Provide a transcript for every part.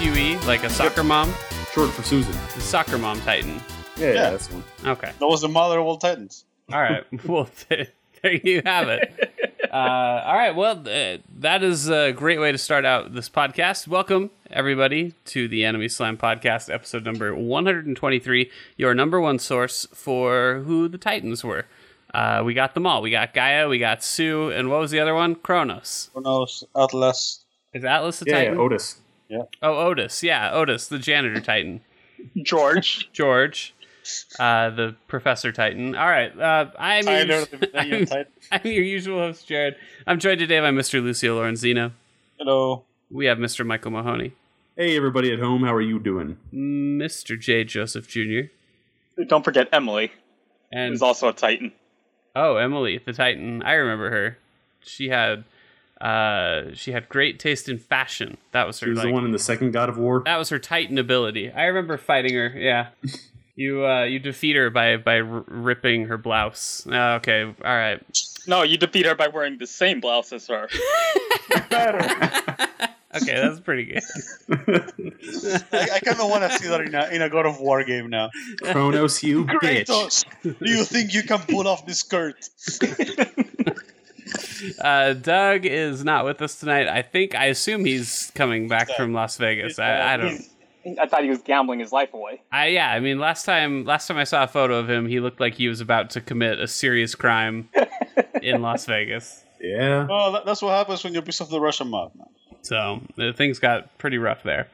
Atlas. Sue, like just S U E, like a soccer mom, Short for Susan. the soccer mom Titan. Yeah, yeah, Yeah. that's one. Okay, That was the mother of all titans. all right. well, there you have it. Uh, all right. Well, uh, that is a great way to start out this podcast. Welcome everybody to the Enemy Slam podcast, episode number 123. Your number one source for who the Titans were. Uh, we got them all. We got Gaia, we got Sue, and what was the other one? Kronos. Kronos, Atlas. Is Atlas the Yeah, yeah, Titan? Otis. Oh, Otis. Yeah, Otis, the janitor Titan. George. George, uh, the Professor Titan. All right. Uh, I'm, your, Tyler, the Millennium I'm, I'm your usual host, Jared. I'm joined today by Mr. Lucio Lorenzino. Hello. We have Mr. Michael Mahoney, Hey, everybody at home, how are you doing? Mr. J. Joseph Jr., Don't forget Emily, and who's also a Titan. oh, Emily, the Titan. I remember her. She had uh, she had great taste in fashion. That was her. She was like, the one in the second God of War. That was her Titan ability. I remember fighting her. Yeah. You uh, you defeat her by by r- ripping her blouse. Uh, okay, all right. No, you defeat her by wearing the same blouse as her. Better. okay, that's pretty good. I, I kind of want to see that in a, in a God of War game now. Kronos, you bitch. Do you think you can pull off this skirt? Uh, Doug is not with us tonight. I think I assume he's coming back from Las Vegas. I, I don't. I thought he was gambling his life away. I yeah. I mean, last time last time I saw a photo of him, he looked like he was about to commit a serious crime in Las Vegas. Yeah. Well, that, that's what happens when you're piece of the Russian mob, man. So uh, things got pretty rough there.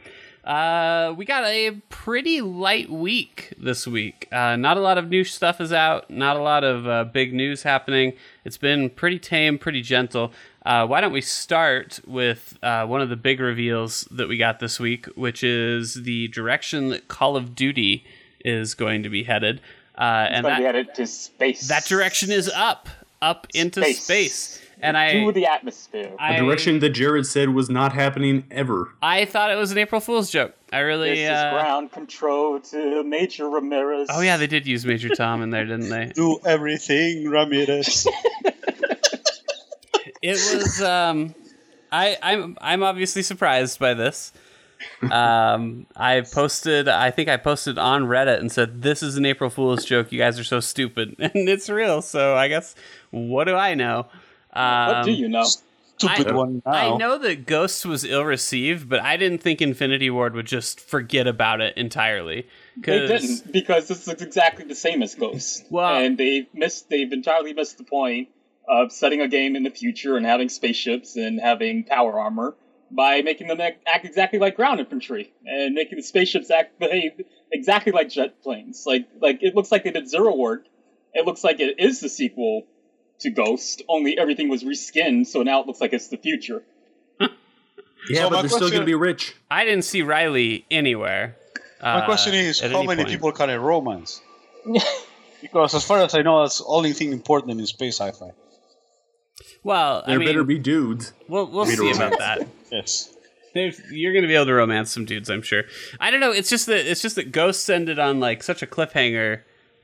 Uh, we got a pretty light week this week. Uh, not a lot of new stuff is out. Not a lot of uh, big news happening. It's been pretty tame, pretty gentle. Uh, why don't we start with uh, one of the big reveals that we got this week, which is the direction that Call of Duty is going to be headed. Uh, and that, he headed to space. that direction is up, up into Space. space. And I, to the atmosphere. A I direction that Jared said was not happening ever. I thought it was an April Fool's joke. I really. this uh, is ground control to Major Ramirez. Oh yeah, they did use Major Tom in there, didn't they? Do everything, Ramirez. It was. Um, I I'm I'm obviously surprised by this. Um, I posted. I think I posted on Reddit and said this is an April Fool's joke. You guys are so stupid, and it's real. So I guess what do I know? Um, What do you know? Stupid I- one now. I know that Ghosts was ill received, but I didn't think Infinity Ward would just forget about it entirely. They didn't because this is exactly the same as Ghost. Well- and they missed. They've entirely missed the point of setting a game in the future and having spaceships and having power armor by making them act, act exactly like ground infantry and making the spaceships act behave exactly like jet planes. Like like it looks like they did Zero Ward. It looks like it is the sequel to Ghost, only everything was reskinned, so now it looks like it's the future. Yeah, So but they're still going to be rich. I didn't see Riley anywhere. My uh, question is, how many point. people can I romance? because as far as I know, that's the only thing important in space sci-fi. Well, I There mean, better be dudes. we'll we'll me to see about that. Yes. There's, you're gonna be able to romance some dudes, I'm sure. I don't know. It's just that it's just that Ghosts ended on like such a cliffhanger.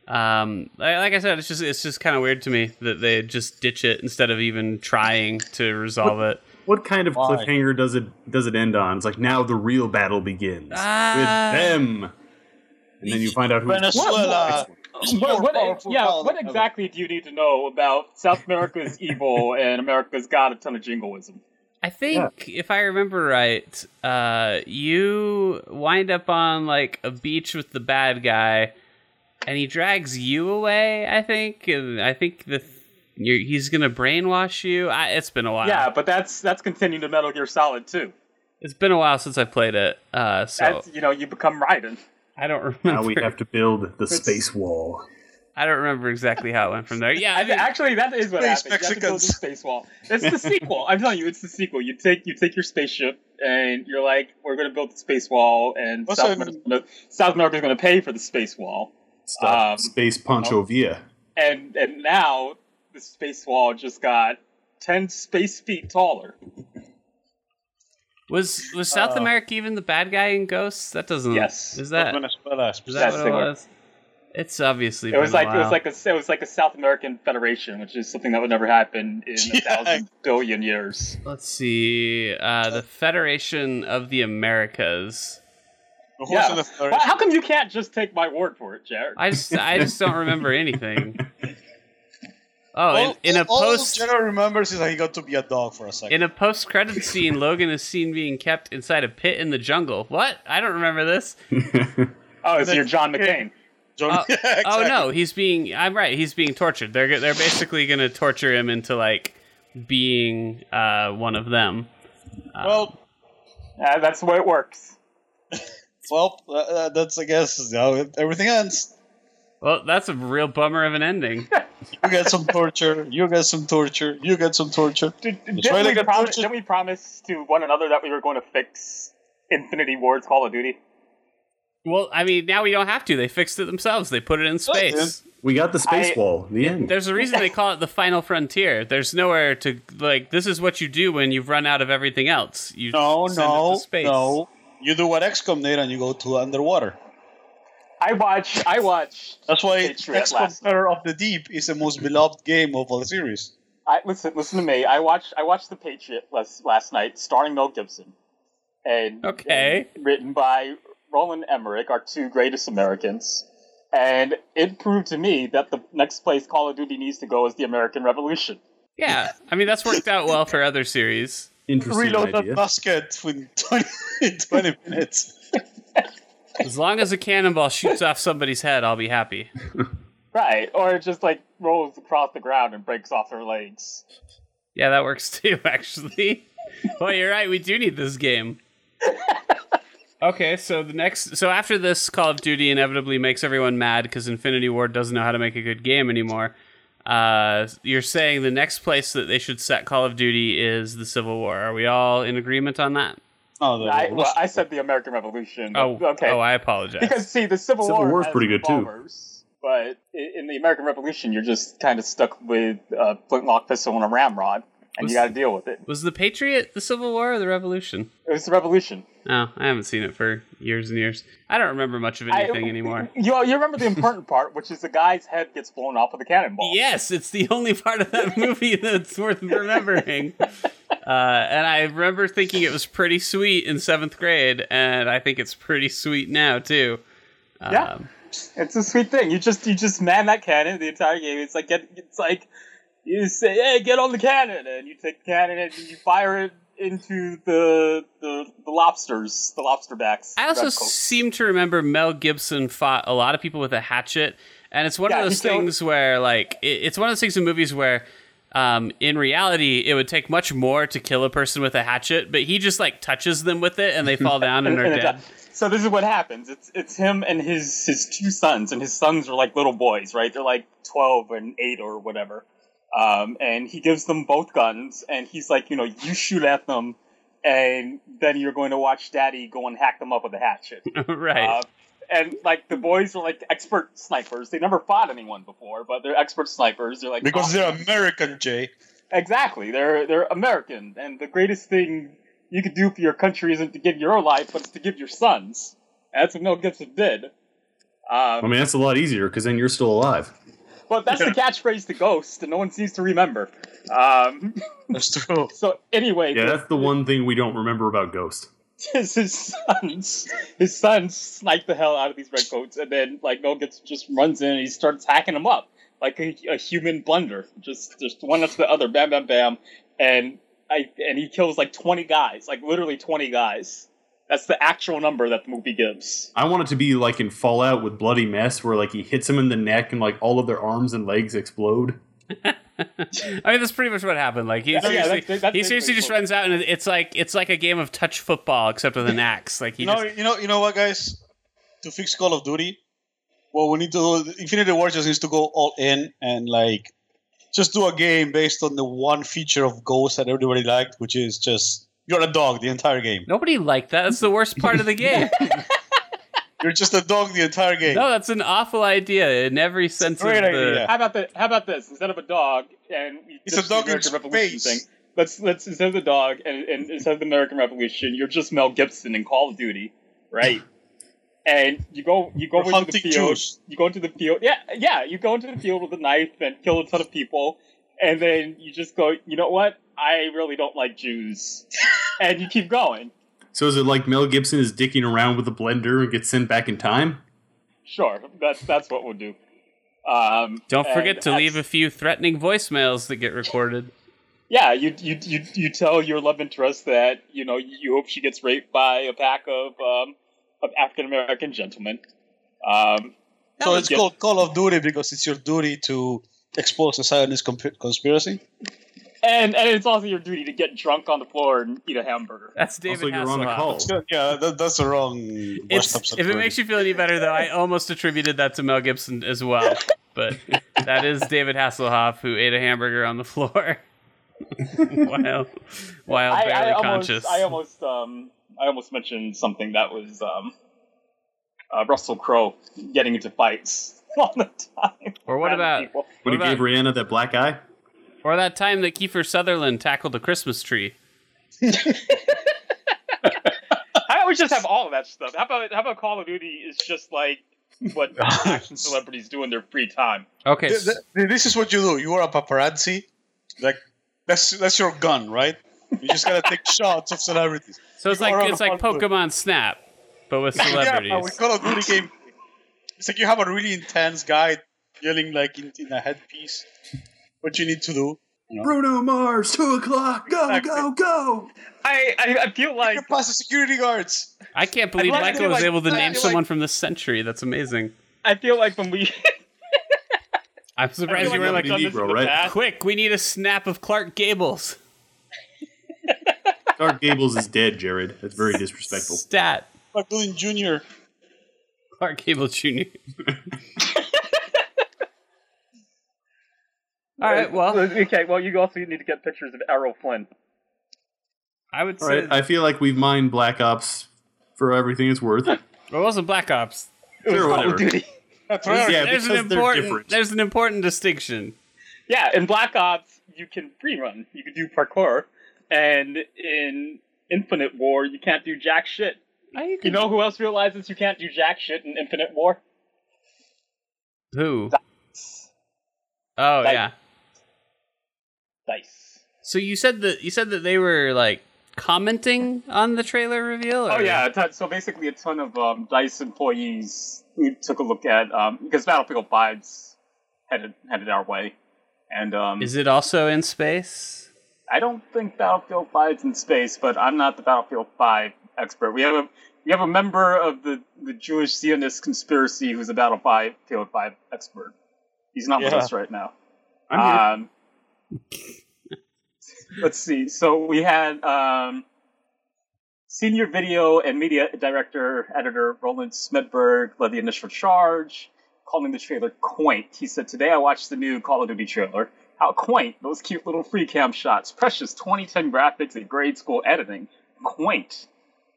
Um, like, like I said, it's just it's just kind of weird to me that they just ditch it instead of even trying to resolve it. What kind of Why? cliffhanger does it does it end on? It's like now the real battle begins Ah. with them, and then you find out who's Venezuela. What, more what, yeah, what exactly do you need to know about South America's evil and America's got a ton of jingoism? I think if I remember right, uh, you wind up on like a beach with the bad guy, and he drags you away. I think, and I think the you're, he's gonna brainwash you. I, it's been a while. Yeah, but that's that's continuing to Metal Gear Solid too. It's been a while since I played it, uh, so That's you know you become Raiden. I don't remember. now we have to build the space wall. I don't remember exactly how it went from there. Yeah, I mean, Actually, that is what Space happens. You have to build a Mexicans. space wall. It's the sequel. I'm telling you, it's the sequel. You take you take your spaceship and you're like, we're going to build the space wall, and Also- South, America's gonna, South America's going to pay for the space wall. Stop Um, space Pancho Villa. And and now the space wall just got ten space feet taller. was was South Uh, America even the bad guy in Ghosts? That doesn't. Yes. Is that is Venezuela? that That's what it was? It's obviously It was like it was like a it was like a South American federation, which is something that would never happen in Yeah. a thousand billion years. Let's see. Uh, the Federation of the Americas. Who's Yeah. in the third? Why- How come you can't just take my word for it, Jared? I just I just don't remember anything. Oh, all, in, in a all post General remembers is that he got to be a dog for a second. in a post credit scene, Logan is seen being kept inside a pit in the jungle. What? I don't remember this. oh, so you're John McCain. John- Oh, Yeah, Oh no, he's being. I'm right. He's being tortured. They're they're basically going to torture him into like being uh, one of them. Well, Uh, that's the way it works. Well, uh, uh, that's I guess how everything ends. Well, that's a real bummer of an ending. You get some torture. You get some torture. You get some torture. Did, That's didn't, we got promise, tortured. didn't we promise to one another that we were going to fix Infinity Ward's Call of Duty? Well, I mean, now we don't have to. They fixed it themselves. They put it in space. we got the space I- wall. The end. There's a reason they call it the final frontier. There's nowhere to like. This is what you do when you've run out of everything else. You No, send it no, to space. no. You do what XCOM did, and you go to underwater. I watch. I watch. That's why Patriot XCOM Terror of the Deep is the most beloved game of all the series. I listen. Listen to me. I watched. I watched The Patriot last last night, starring Mel Gibson, and Okay. and written by Roland Emmerich, our two greatest Americans. And it proved to me that the next place Call of Duty needs to go is the American Revolution. Yeah, I mean that's worked out well for other series. Interesting Reload idea. that basket in 20, 20 minutes. As long as a cannonball shoots off somebody's head, I'll be happy. Right, or it just like rolls across the ground and breaks off their legs. Yeah, that works too, actually. well, you're right. We do need this game. Okay, so the next, so after this, Call of Duty inevitably makes everyone mad because Infinity Ward doesn't know how to make a good game anymore. Uh, you're saying the next place that they should set Call of Duty is the Civil War. Are we all in agreement on that? Oh, the, I, well, I said the American Revolution. Oh, okay. Oh, I apologize. because see, the Civil, Civil War War's pretty good, too. But in the American Revolution, you're just kind of stuck with a flintlock pistol and a ramrod, and Was- you got to deal with it. was the Patriot the Civil War or the Revolution? It was the Revolution. Oh, I haven't seen it for years and years. I don't remember much of I- anything anymore. You you remember the important part, which is the guy's head gets blown off with a cannonball. Yes, it's the only part of that movie that's worth remembering. Uh, and I remember thinking it was pretty sweet in seventh grade, and I think it's pretty sweet now too. Yeah. Um, It's a sweet thing. You just you just man that cannon the entire game. It's like it's like you say, "Hey, get on the cannon," and you take the cannon and you fire it into the the, the lobsters, the lobster backs. I also seem to remember Mel Gibson fought a lot of people with a hatchet, and it's one Yeah, of those killed- things where, like, it, it's one of those things in movies where, um, in reality, it would take much more to kill a person with a hatchet, but he just like touches them with it, and they fall down and And- are and it dead. So this is what happens. It's it's him and his his two sons, and his sons are like little boys, right? They're like twelve and eight or whatever. Um, and he gives them both guns, and he's like, you know, you shoot at them, and then you're going to watch Daddy go and hack them up with a hatchet. right. Uh, and like the boys are like expert snipers. They never fought anyone before, but they're expert snipers. They're like because they're. American, Jay. Exactly. They're they're American, and the greatest thing you could do for your country isn't to give your life, but it's to give your sons. And that's what Mel Gibson did. I Um, mean, that's a lot easier because then you're still alive. But that's the catchphrase to Ghost, and no one seems to remember. Um, That's true. so anyway, Yeah, that's the one thing we don't remember about Ghost. his, his sons, his sons snipe the hell out of these redcoats, and then like Mel gets just runs in and he starts hacking them up like a, a human blender, just just one after the other, bam, bam, bam, and I and he kills like twenty guys, like literally twenty guys. That's the actual number that the movie gives. I want it to be like in Fallout with Bloody Mess, where like he hits him in the neck and like all of their arms and legs explode. I mean, that's pretty much what happened. Like he Yeah, seriously, that's- that's he seriously just what- runs out, and it's like it's like a game of touch football, except with an axe. Like he You know, just you know, you know what, guys? To fix Call of Duty, well, we need to. do- Infinity War just needs to go all in and like just do a game based on the one feature of Ghost that everybody liked, which is just you're a dog the entire game. nobody liked that. That's the worst part of the game. You're just a dog the entire game. no, that's an awful idea in every sense of Great the. idea. How about the How about this? Instead of a dog, and It's ditch a the dog in American Revolution space. thing. Let's let's instead of the dog and, and instead of the American Revolution, you're just Mel Gibson in Call of Duty, right? and you go you go You're into the field. Jews. You go into the field. Yeah, yeah. You go into the field with a knife and kill a ton of people, and then you just go. You know what? I really don't like Jews, and you keep going. So is it like Mel Gibson is dicking around with a blender and gets sent back in time? Sure, that's that's what we'll do. Um, Don't forget to leave a few threatening voicemails that get recorded. Yeah, you you you you tell your love interest that you know you hope she gets raped by a pack of um, of African American gentlemen. Um, So it's Yeah. called Call of Duty because it's your duty to expose a Zionist comp- conspiracy. And and it's also your duty to get drunk on the floor and eat a hamburger. That's David also, you're on a Hasselhoff. call. Yeah, that, that's the wrong. It's, if it makes you feel any better, though, I almost attributed that to Mel Gibson as well. But that is David Hasselhoff who ate a hamburger on the floor while while I, barely I almost conscious. I almost um I almost mentioned something that was um uh, Russell Crowe getting into fights all the time. Or what about- people. When What he gave Rihanna that black eye? Or that time that Kiefer Sutherland tackled a Christmas tree. How about we just have all of that stuff? How about how about Call of Duty is just like what action celebrities do in their free time? Okay, Th- th- this is what you do. You are a paparazzi. Like that's that's your gun, right? You just gotta take shots of celebrities. so it's you like it's like Hollywood. Pokemon Snap, but with Yeah, celebrities. but with Call of Duty game, it's like you have a really intense guy yelling like in, in a headpiece. What you need to do? You know? Bruno Mars, two o'clock, go, Exactly. go, go. I I, I feel like You're past the security guards. I can't believe like Michael do, was like, able to that, name like- someone from this century. That's amazing. I feel like when we I'm surprised feel you were like like, we've this Negro, right? quick, we need a snap of Clark Gables. Clark Gables is dead, Jared. That's very disrespectful. Stat. Like doing junior. Clark Gable Jr. All right, well, okay. Well, you also need to get pictures of Errol Flynn. I would All say right, I feel like we've mined Black Ops for everything it's worth. well, it wasn't Black Ops. It was Sure, Call whatever. of Duty. That's Yeah, right. There's an because they're important different. there's an important distinction. Yeah, in Black Ops, you can free run. You can do parkour, and in Infinite War, you can't do jack shit. You know who else realizes you can't do jack shit in Infinite War? who? Oh Like- yeah. Dice. So you said that you said that they were like commenting on the trailer reveal. Oh yeah, ton- so basically a ton of um, Dice employees who took a look at um, because Battlefield 5's headed headed our way, and um, Is it also in space? I don't think Battlefield 5's in space, but I'm not the Battlefield 5 expert. We have a we have a member of the, the Jewish Zionist conspiracy who's a Battlefield 5 expert. He's not with us right now. I'm here. Um, let's see. So we had um, senior video and media director, editor Roland Smedberg led the initial charge, calling the trailer quaint. He said, "Today I watched the new Call of Duty trailer. How quaint! Those cute little free cam shots, precious 2010 graphics and grade school editing. Quaint."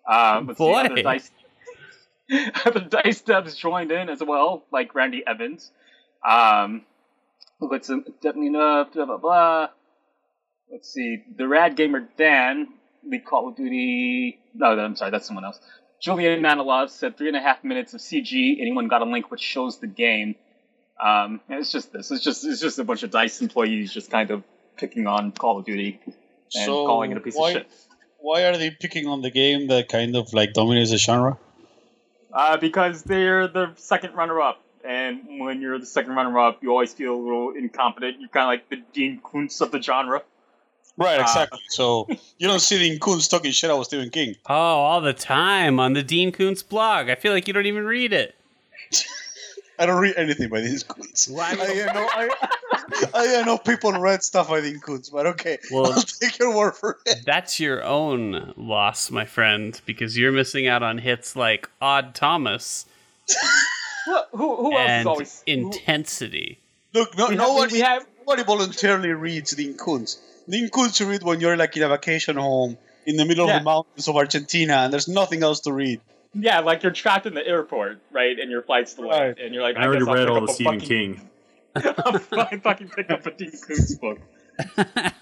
Um, let's see, Boy. other dice, other dice devs joined in as well, like Randy Evans. Um, Let's definitely enough, blah blah blah. Let's see. The Rad Gamer Dan, lead Call of Duty. No, I'm sorry, that's someone else. Julian Manilov said three and a half minutes of CG. Anyone got a link which shows the game? Um, it's just this. It's just it's just a bunch of Dice employees just kind of picking on Call of Duty and So calling it a piece why, of shit. why are they picking on the game that kind of like dominates the genre? Uh, because they're the second runner-up, and when you're the second runner-up, you always feel a little incompetent. You're kind of like the Dean Kuntz of the genre. Right, Uh, exactly. so you don't see the Kuntz talking shit about Stephen King. Oh, all the time on the Dean Koontz blog. I feel like you don't even read it. I don't read anything by Dean Kuntz. Why- I, know, I, I, know people read stuff by the Kuntz, but okay, Well- I'll take your word for it. That's your own loss, my friend, because you're missing out on hits like Odd Thomas Who, who, who else is and always who- Intensity. Look, no, we have- nobody, we have nobody voluntarily reads Dean Kuntz. Dean Kuntz you read when you're like in a vacation home in the middle Yeah. of the mountains of Argentina and there's nothing else to read. yeah, like you're trapped in the airport, right? And your flight's delayed, Right. and you're like, I already guess I'll read all the Stephen fucking, King. I'll fucking fucking pick up a Dean Koontz book.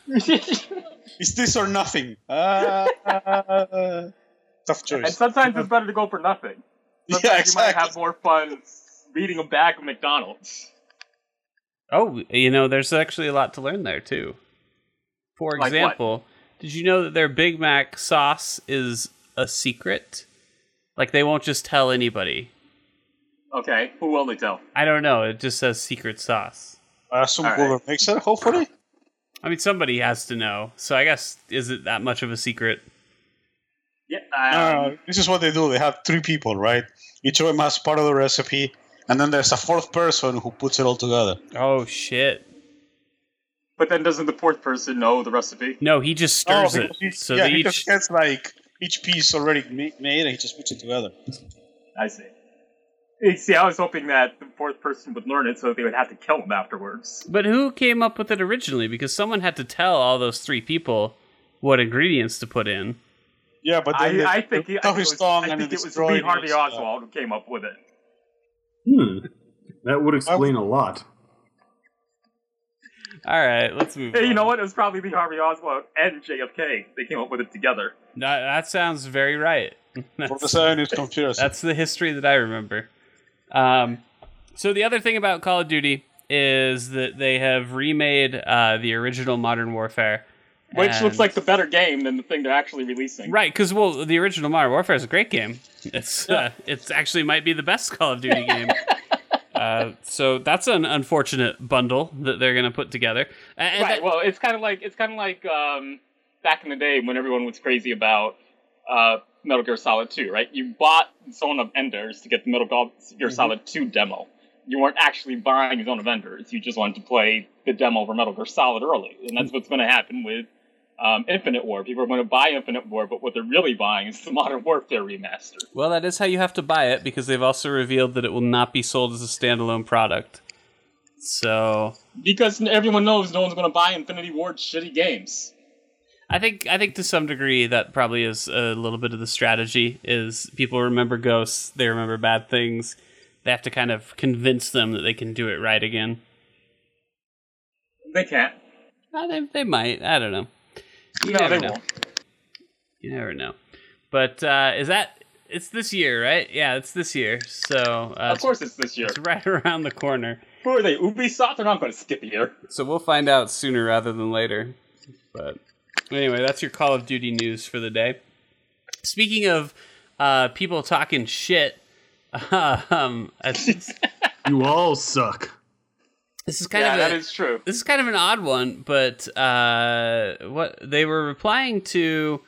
It's this or nothing. Uh, tough choice. and sometimes it's better to go for nothing. Sometimes Yeah, you might have more fun reading a bag of McDonald's. Oh, you know, there's actually a lot to learn there too. For Like example, did you know that their Big Mac sauce is a secret? Like they won't just tell anybody. Okay, who will they tell? I don't know. It just says secret sauce. I assume All right. whoever makes it, hopefully. I mean, somebody has to know. So I guess is it that much of a secret? Yeah, um, no, this is what they do. They have three people, right? Each of them has part of the recipe, and then there's a fourth person who puts it all together. Oh shit! but then doesn't the fourth person know the recipe? No, he just stirs it. because he, So yeah, he each. just gets like each piece already made, and he just puts it together. I see. You See, I was hoping that the fourth person would learn it so they would have to kill him afterwards. But who came up with it originally? Because someone had to tell all those three people what ingredients to put in. Yeah, but I, then they I think, he, I took think, it was, tongue I think it was Lee Harvey so- Oswald who came up with it. Hmm. That would explain a lot. All right, let's move. Hey, you know what? It was probably Lee Harvey Oswald and JFK. They came up with it together. That, that sounds very right. for That's- the Zionist conspiracy. That's the history that I remember. Um, so the other thing about Call of Duty is that they have remade uh, the original Modern Warfare, Which and- looks like the better game than the thing they're actually releasing. right because well, the original Modern Warfare is a great game. It's uh, it's actually might be the best Call of Duty game. Uh, so that's an unfortunate bundle that they're going to put together. And- Right. that- Well, it's kind of like it's kind of like um, back in the day when everyone was crazy about uh, Metal Gear Solid 2, right? You bought Zone of Enders to get the Metal Gear Mm-hmm. Solid 2 demo. You weren't actually buying Zone of Enders. You just wanted to play the demo for Metal Gear Solid early, and that's what's going to happen with um, Infinite War. People are going to buy Infinite War, but what they're really buying is the Modern Warfare remaster. well, that is how you have to buy it because they've also revealed that it will not be sold as a standalone product. So Because everyone knows no one's going to buy Infinity Ward shitty games. I think I think to some degree that probably is a little bit of the strategy is people remember ghosts, they remember bad things. They have to kind of convince them that they can do it right again. They can't. Uh, they they might. I don't know. You no, never they know. won't. You never know. But uh, is that it's this year, right? Yeah, it's this year. So uh, Of course, it's this year. it's right around the corner. Who are they? Ubisoft? They're not going to skip a year. So we'll find out sooner rather than later. But anyway, that's your Call of Duty news for the day. Speaking of uh, people talking shit, um, You all suck. Is kind yeah, of that a, is true. this is kind of an odd one, but uh, what they were replying to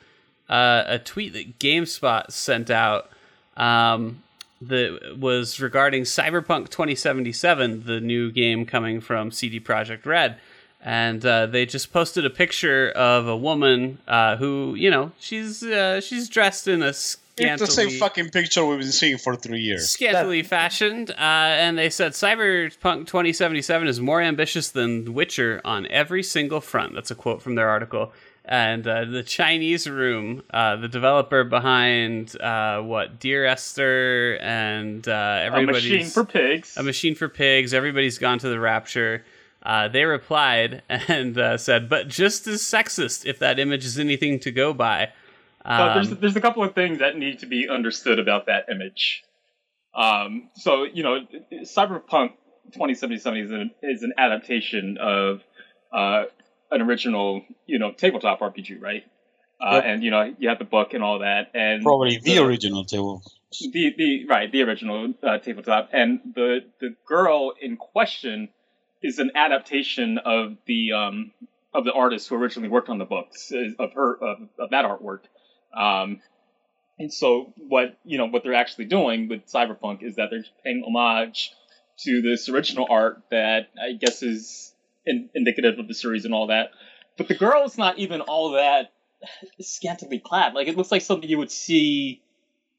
uh, a tweet that GameSpot sent out um, that was regarding Cyberpunk 2077, the new game coming from CD Projekt Red. And uh, they just posted a picture of a woman uh, who, you know, she's uh, she's dressed in a It's the same fucking picture we've been seeing for three years. scantily fashioned, uh, and they said Cyberpunk 2077 is more ambitious than Witcher on every single front. That's a quote from their article. And uh, the Chinese Room, uh, the developer behind uh, what Dear Esther and uh, A everybody's machine for pigs. a machine for pigs. Everybody's gone to the rapture. Uh, they replied and uh, said, "But just as sexist, if that image is anything to go by." But there's Um, there's a couple of things that need to be understood about that image. Um, so you know, Cyberpunk 2077 is an, is an adaptation of uh, an original you know tabletop RPG, right? Uh, Yep. And you know you have the book and all that, and Probably the original table. the the right the original uh, tabletop and the the girl in question is an adaptation of the um of the artist who originally worked on the books of her of, of that artwork um and so what you know what they're actually doing with cyberpunk is that they're paying homage to this original art that i guess is in, indicative of the series and all that. But the girl is not even all that scantily clad. Like it looks like something you would see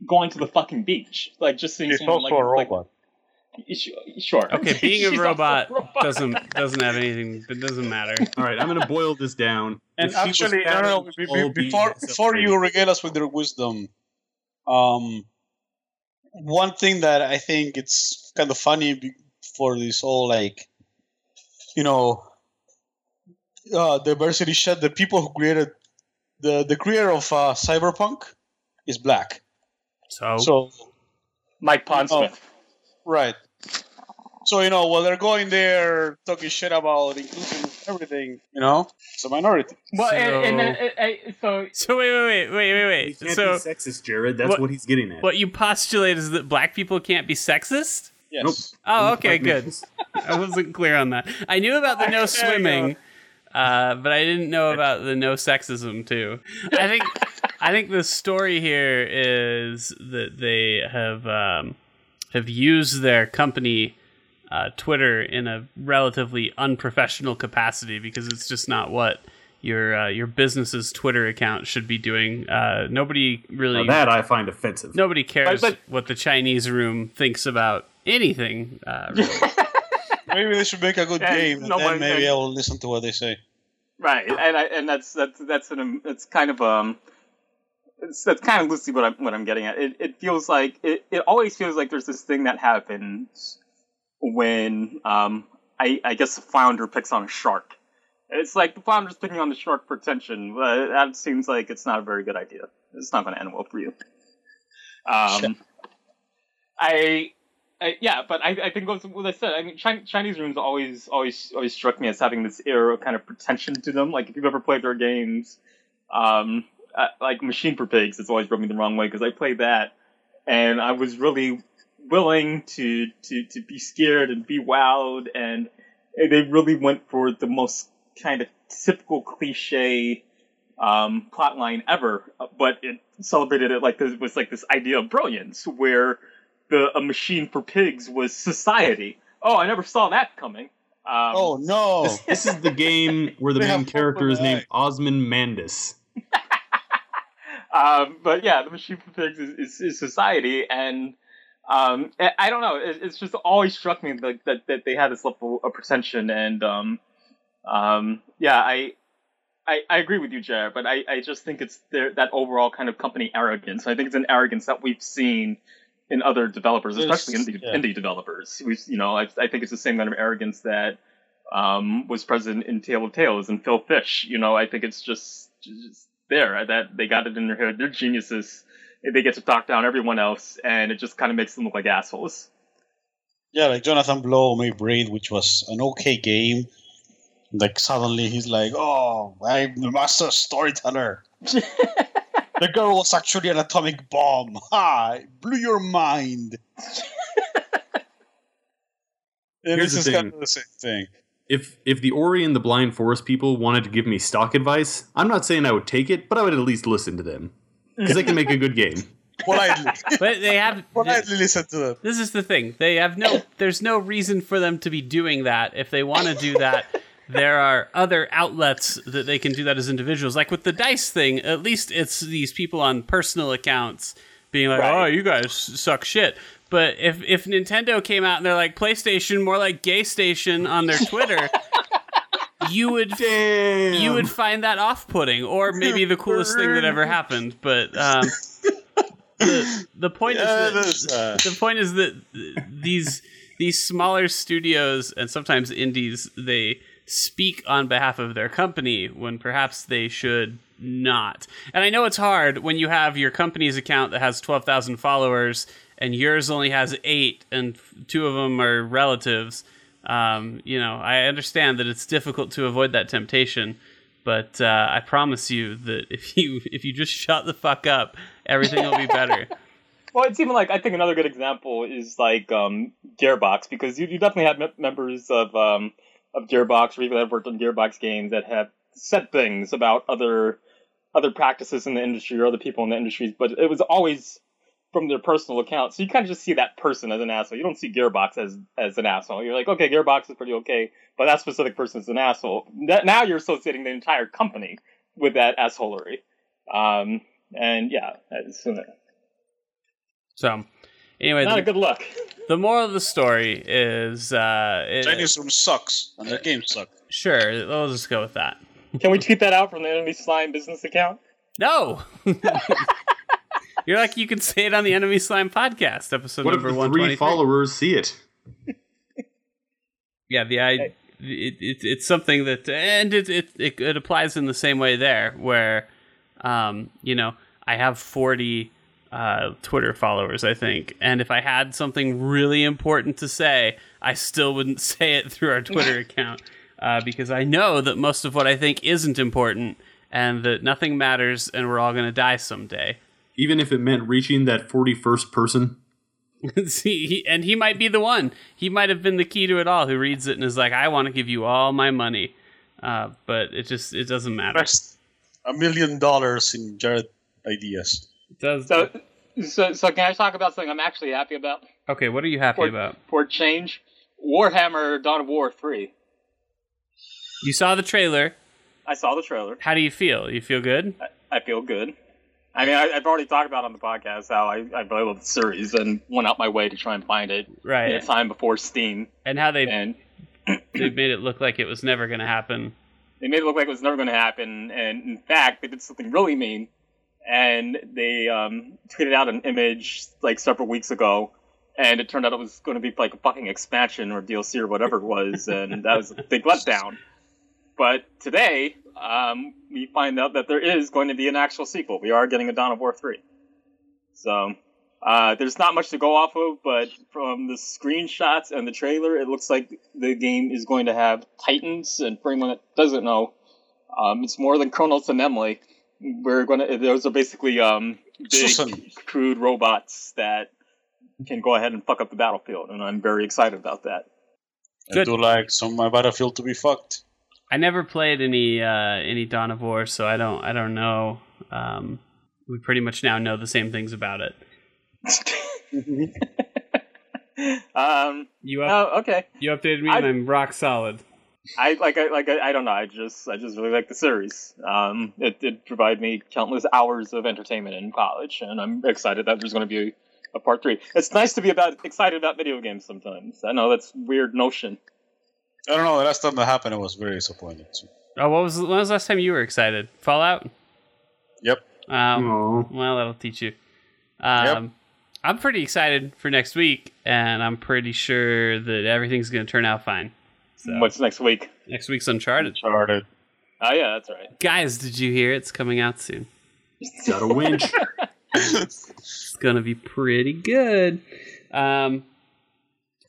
going to the fucking beach, like just seeing It's someone like, robot. Like, sh- sure. okay, being a also robot robot. doesn't doesn't have anything. It doesn't matter. All right, I'm going to boil this down. And If actually, be- all be before before you regale us with your wisdom, um, one thing that I think it's kind of funny be- for this whole like, you know, uh, diversity shit. The people who created the the creator of uh, Cyberpunk is black. So, So Mike Pondsmith. Right. So you know, while they're going there talking shit about inclusion, everything, you know, it's a minority. Well, and, and, So- and, and- and so So wait, wait, wait, wait, wait, He wait. can't So be sexist, Jared. That's what- what, he's getting at. what you postulate is that black people can't be sexist? Yes. Oh, okay, good. I wasn't clear on that. I knew about the no swimming, uh, but I didn't know about the no sexism too. I think I think the story here is that they have um, have used their company uh, Twitter in a relatively unprofessional capacity because it's just not what your uh, your business's Twitter account should be doing. Uh, nobody really Now that I find offensive. nobody cares But- what the Chinese room thinks about anything. Uh, really. Maybe they should make a good And game, and then maybe and- I will listen to what they say. right, and I, and that's that's that's an it's kind of um. It's, that's kind of loosely what I'm what I'm getting at. It, it feels like it, it always feels like there's this thing that happens when um I I guess the founder picks on a shark. It's like the founder's picking on the shark for attention, but that seems like it's not a very good idea. It's not going to end well for you. Um, I, I yeah, but I, I think what, I said. I mean, Chin- Chinese rooms always always always struck me as having this air of kind of pretension to them. Like if you've ever played their games, um, uh, like Machine for Pigs, it's always rubbed me the wrong way because I played that, and I was really willing to to to be scared and be wowed, and they really went for the most kind of typical cliche um, plot line ever, uh, but it celebrated it like this was like this idea of brilliance, where the a machine for pigs was society. Oh, I never saw that coming. Um, Oh no! This, this is the game where the main character is named eye. Osmond Mandus. um, but yeah, the machine for pigs is, is, is society, and um, I, don't know. It, it's just always struck me like that that they had this level of pretension, and um, um, yeah, I. I, I agree with you, Jared, but I, I just think it's their, that overall kind of company arrogance. I think it's an arrogance that we've seen in other developers, especially indie, yeah. indie developers. We, you know, I, I think it's the same kind of arrogance that um, was present in Tale of Tales and Phil Fish. You know, I think it's just just there that they got it in their head. They're geniuses. They get to talk down everyone else, and it just kind of makes them look like assholes. Yeah, like Jonathan Blow made Braid, which was an okay game. Like suddenly he's like, "Oh, I'm the master storyteller." the girl was actually an atomic bomb. Ha! It blew your mind. and Here's this the is kind of the same thing. If if the Ori and the Blind Forest people wanted to give me stock advice, I'm not saying I would take it, but I would at least listen to them because they can make a good game. Politely, but they have. politely listen to them. This is the thing. They have no. There's no reason for them to be doing that. If they want to do that, there are other outlets that they can do that as individuals. Like with the dice thing, at least it's these people on personal accounts being like, Right. "Oh, you guys suck shit." But if if Nintendo came out and they're like PlayStation, more like Gay Station on their Twitter, you would Damn. you would find that off-putting, or maybe the coolest thing that ever happened. But um, the the point Yeah, is that uh, the point is that these these smaller studios and sometimes indies they speak on behalf of their company when perhaps they should not. And I know it's hard when you have your company's account that has 12,000 followers and yours only has 8 and two of them are relatives. Um, you know, I understand that it's difficult to avoid that temptation, but uh, I promise you that if you if you just shut the fuck up, everything will be better. Well, it's even like I think another good example is like um, Gearbox because you, you definitely have mem- members of um, of Gearbox or people that have worked on Gearbox games that have said things about other other practices in the industry or other people in the industries, but it was always from their personal account. So you kind of just see that person as an asshole. You don't see Gearbox as as an asshole. You're like, okay, Gearbox is pretty okay, but that specific person is an asshole. That, now you're associating the entire company with that assholery. Um, and yeah, that's So, anyway, not a good look. the moral of the story is uh, it- Chinese room sucks, and their games suck. sure. We'll just go with that. Can we tweet that out from the Enemy Slime business account? No. You're like you can say it on the Enemy Slime podcast episode What if number one three twenty. followers see it? Yeah, the I, it, it, it's something that, and it, it it it applies in the same way there, where, um, you know, I have forty uh, Twitter followers, I think. And if I had something really important to say, I still wouldn't say it through our Twitter account uh, because I know that most of what I think isn't important and that nothing matters and we're all going to die someday. Even if it meant reaching that 41st person. See, he, and he might be the one. He might have been the key to it all who reads it and is like, I want to give you all my money. Uh, but it just it doesn't matter. Invest a million dollars in Jared ideas. It does. So, so, so can I talk about something I'm actually happy about okay, what are you happy for, about? for change? Warhammer Dawn of War 3. You saw the trailer. I saw the trailer. How do you feel? You feel good? I feel good. I mean, I, I've already talked about on the podcast how I, I really love the series and went out my way to try and find it right in a time before Steam. And how they And they made it look like it was never going to happen. they made it look like it was never going to happen. And in fact, they did something really mean. And they um, tweeted out an image like several weeks ago. And it turned out it was going to be like a fucking expansion or DLC or whatever it was. and that was a big letdown. But today, um, we find out that there is going to be an actual sequel. We are getting a Dawn of War 3. So, uh, there's not much to go off of, but from the screenshots and the trailer, it looks like the game is going to have Titans. And for anyone that doesn't know, um, it's more than Chronos and Emily. We're going to, those are basically um, big, Susan. crude robots that can go ahead and fuck up the battlefield. And I'm very excited about that. I do like some of my battlefield to be fucked. I never played any uh, any Dawn of War, so I don't I don't know. Um, we pretty much now know the same things about it. um, You up, oh, okay. you updated me, I- and I'm rock solid. I like I like I, I don't know. I just I just really like the series. Um, it did provide me countless hours of entertainment in college, and I'm excited that there's going to be a part three. It's nice to be about excited about video games sometimes. I know that's weird notion. I don't know. The last time that happened, I was very disappointed. So. Oh, what was when was the last time you were excited? Fallout. Yep. Um, Oh. Well, that'll teach you. Um, I'm pretty excited for next week, and I'm pretty sure that everything's going to turn out fine. So What's next week? next week's Uncharted. Started. Oh yeah, that's right. Guys, did you hear it's coming out soon? Got a winch. It's gonna be pretty good. Um,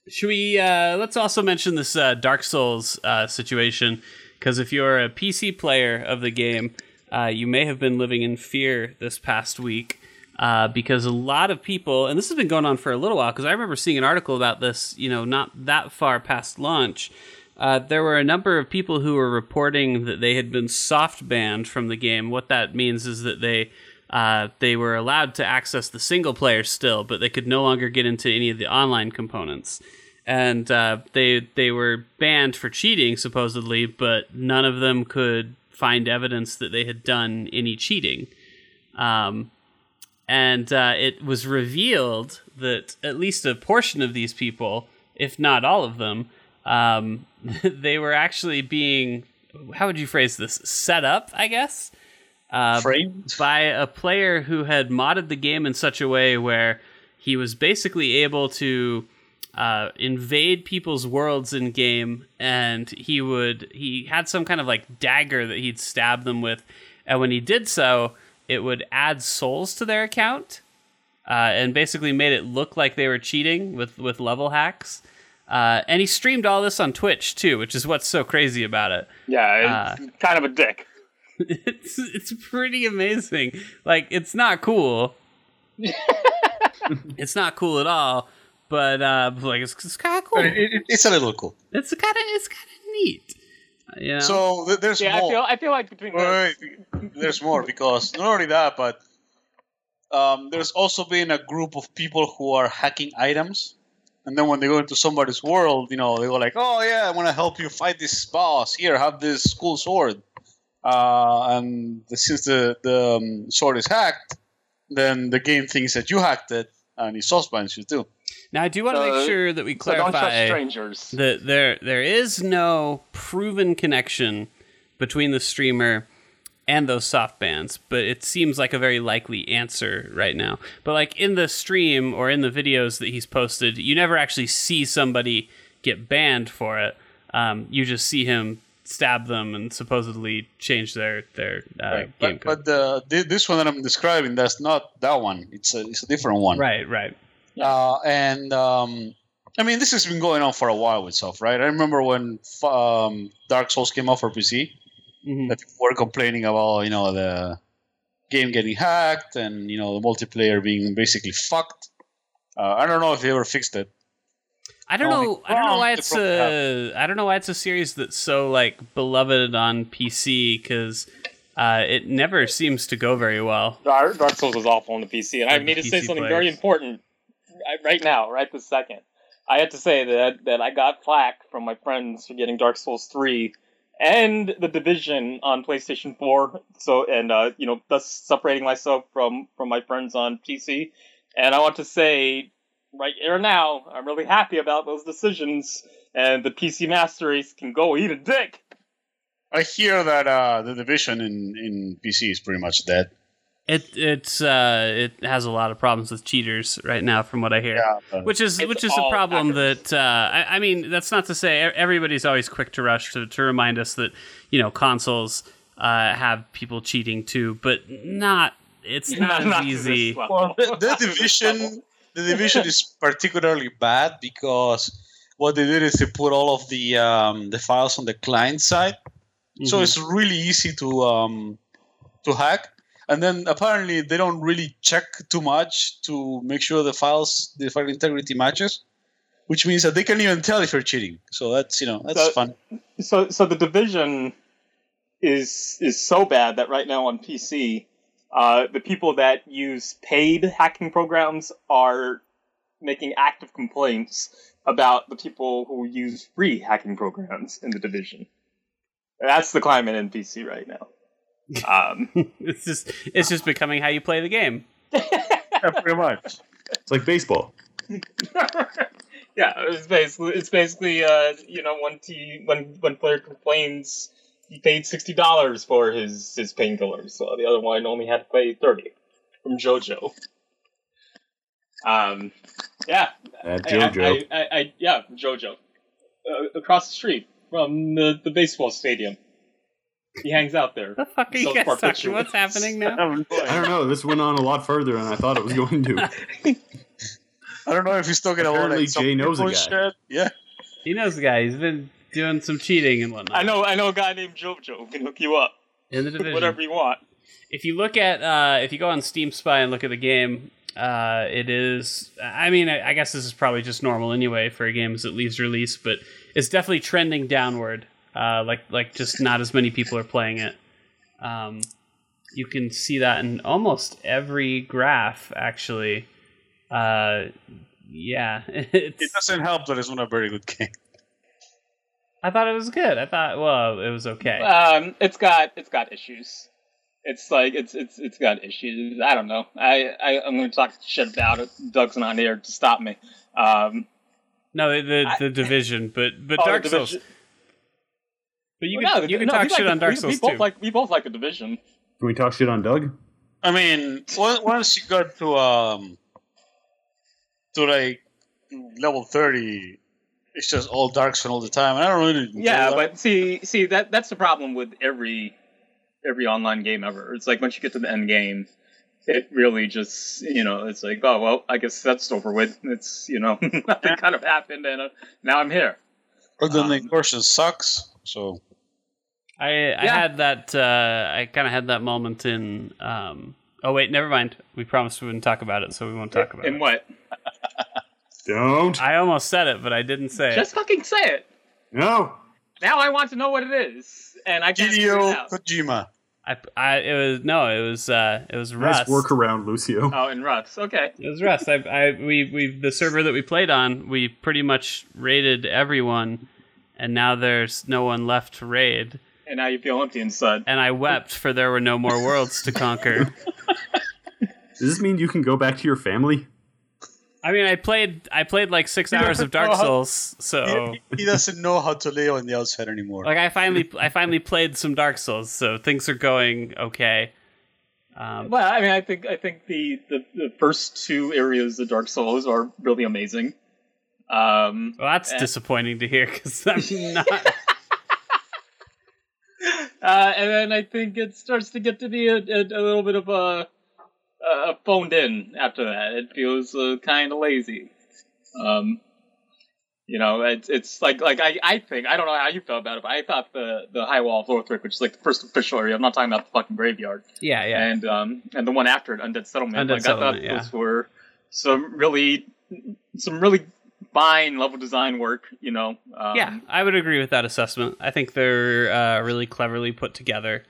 should we? Uh, let's also mention this uh, Dark Souls uh, situation because if you're a PC player of the game, uh, you may have been living in fear this past week. Uh, because a lot of people, and this has been going on for a little while, because I remember seeing an article about this, you know, not that far past launch. Uh, there were a number of people who were reporting that they had been soft banned from the game. What that means is that they uh, they were allowed to access the single player still, but they could no longer get into any of the online components. And uh, they they were banned for cheating supposedly, but none of them could find evidence that they had done any cheating. Um, and uh, it was revealed that at least a portion of these people, if not all of them, um, they were actually being how would you phrase this set up i guess uh, Framed. by a player who had modded the game in such a way where he was basically able to uh, invade people's worlds in game and he would he had some kind of like dagger that he'd stab them with and when he did so it would add souls to their account uh, and basically made it look like they were cheating with with level hacks uh, and he streamed all this on twitch too which is what's so crazy about it Yeah, it's kind of a dick. It's it's pretty amazing. Like it's not cool. it's not cool at all. But uh, like it's, it's kind of cool. It, it, it's a little cool. It's kind of it's kind of neat. You know? So th- there's Yeah, I more. feel I feel like between the, Wait, wait, there's more because not only that, but um, there's also been a group of people who are hacking items, and then when they go into somebody's world, you know, they go like, "Oh yeah, I want to help you fight this boss. Here, have this cool sword." Uh, and the, since the the um, sword is hacked, then the game thinks that you hacked it, and it suspends you too. now I do want to So- make sure that we so clarify strangers. that there there is no proven connection between the streamer and those soft bans, but it seems like a very likely answer right now. But like in the stream or in the videos that he's posted, you never actually see somebody get banned for it. Um, you just see him stab them and supposedly change their their uh, Right. game But, code. but the, this one that I'm describing, that's not that one. It's a, it's a different one. right, right. Uh, and um, I mean, this has been going on for a while with stuff, right? I remember when um, Dark Souls came out for PC, Mhm. that people were complaining about, you know, the game getting hacked and you know the multiplayer being basically fucked. Uh, I don't know if they ever fixed it. I don't know. I don't know why it's broke it a. I don't know why it's a series that's so like beloved on PC because uh, it never seems to go very well. Dark, Dark Souls is awful on the PC, and I need to say something players. very important right- right now, right this second. I had to say that that I got flack from my friends for getting Dark Souls three and the Division on PlayStation four. So and uh, you know, thus separating myself from from my friends on PC. And I want to say right here now, I'm really happy about those decisions. And the PC Master Race can go eat a dick. I hear that uh, the division in, in PC is pretty much dead. It it's uh, it has a lot of problems with cheaters right now, from what I hear. but- Which is which is a problem hackers. that uh, I, I mean that's not to say e- everybody's always quick to rush to, to remind us that you know consoles uh, have people cheating too, but not it's not, Not as this easy. Well, the, the Not to this level. division, the division is particularly bad because what they did is they put all of the um, the files on the client side, so Mhm. it's really easy to um, to hack. And then apparently they don't really check too much to make sure the files the file integrity matches, which means that they can't even tell if you're cheating. So that's you know that's So- fun. so so the division is is so bad that right now on PC, uh, the people that use paid hacking programs are making active complaints about the people who use free hacking programs in the division. That's the climate in PC right now. Um, it's just it's just becoming how you play the game. Yeah, pretty much. It's like baseball. yeah, it's basically it's basically uh, you know when t when when player complains he paid sixty dollars for his his painkillers, so the other one only had to pay thirty from JoJo. Um, yeah, Uh, I- JoJo. I, I, I, yeah, JoJo, uh, across the street from the, the baseball stadium. He hangs out there. The fuck are you guys talking? picture. What's happening now? I don't know. This went on a lot further than I thought it was going to. I don't know if he's talking about Apparently like some Jay knows a guy. shit. Yeah. He knows the guy. He's been doing some cheating and whatnot. I know, I know a guy named JoJo who can hook you up in the division. whatever you want. if you look at uh, if you go on Steam Spy and look at the game, uh, it is. I mean, I, I guess this is probably just normal anyway for a game as it leaves release, but it's definitely trending downward. Uh, like like just not as many people are playing it. Um, you can see that in almost every graph, actually. Uh, yeah, It doesn't help that it's not a very good game. I thought it was good. I thought, well, it was okay. Um, it's got it's got issues. It's like it's it's it's got issues. I don't know. I, I I'm going to talk shit about it. Doug's not here to stop me. Um, No, the the, I- the division, but but oh, Dark the Souls. Division- But you Well, can no, you can no, talk we shit like on the- Dark we, Souls we both too. Like we both like the division. Can we talk shit on Doug? I mean, once you got to um to like level thirty, it's just all dark zone all the time. And I don't really. Yeah, that. but see, see that that's the problem with every every online game ever. It's like once you get to the end game, it really just you know it's like oh well, I guess that's over with. It's you know nothing kind of happened, and uh, now I'm here. Or then the um, incursion sucks. So I I Yeah. had that uh, I kind of had that moment in. Um, oh wait, never mind. We promised we wouldn't talk about it, so we won't talk about And it. In what? Don't. I almost said it, but I didn't say it. Just fucking say it. No. Now I want to know what it is, and I can't figure it Hideo out. Kojima. I, I it was no, it was uh, it was Rust. Nice workaround, Lucio. Oh, and Russ. Okay. It was Rust. I, I we we the server that we played on, we pretty much raided everyone, and now there's no one left to raid. And now you feel empty inside. And I wept for there were no more worlds to conquer. Does this mean you can go back to your family? I mean, I played I played like six hours of Dark Souls, so He, he doesn't know how to lay on the outside anymore. like I finally I finally played some Dark Souls, so things are going okay. Um, Well, I mean, I think I think the, the, the first two areas of Dark Souls are really amazing. Um, well, that's Eh. disappointing to hear because I'm not. Uh, and then I think it starts to get to be a, a, a little bit of a, a phoned in after that. It feels uh, kind of lazy. Um, you know, it's it's like like I, I think I don't know how you felt about it, but I thought the the high wall of Lothric, which is like the first official area. I'm not talking about the fucking graveyard. Yeah, yeah. And um and the one after it, Undead Settlement. Undead like Settlement, I thought yeah. those were some really some really fine level design work. You know. Um, yeah, I would agree with that assessment. I think they're uh, really cleverly put together.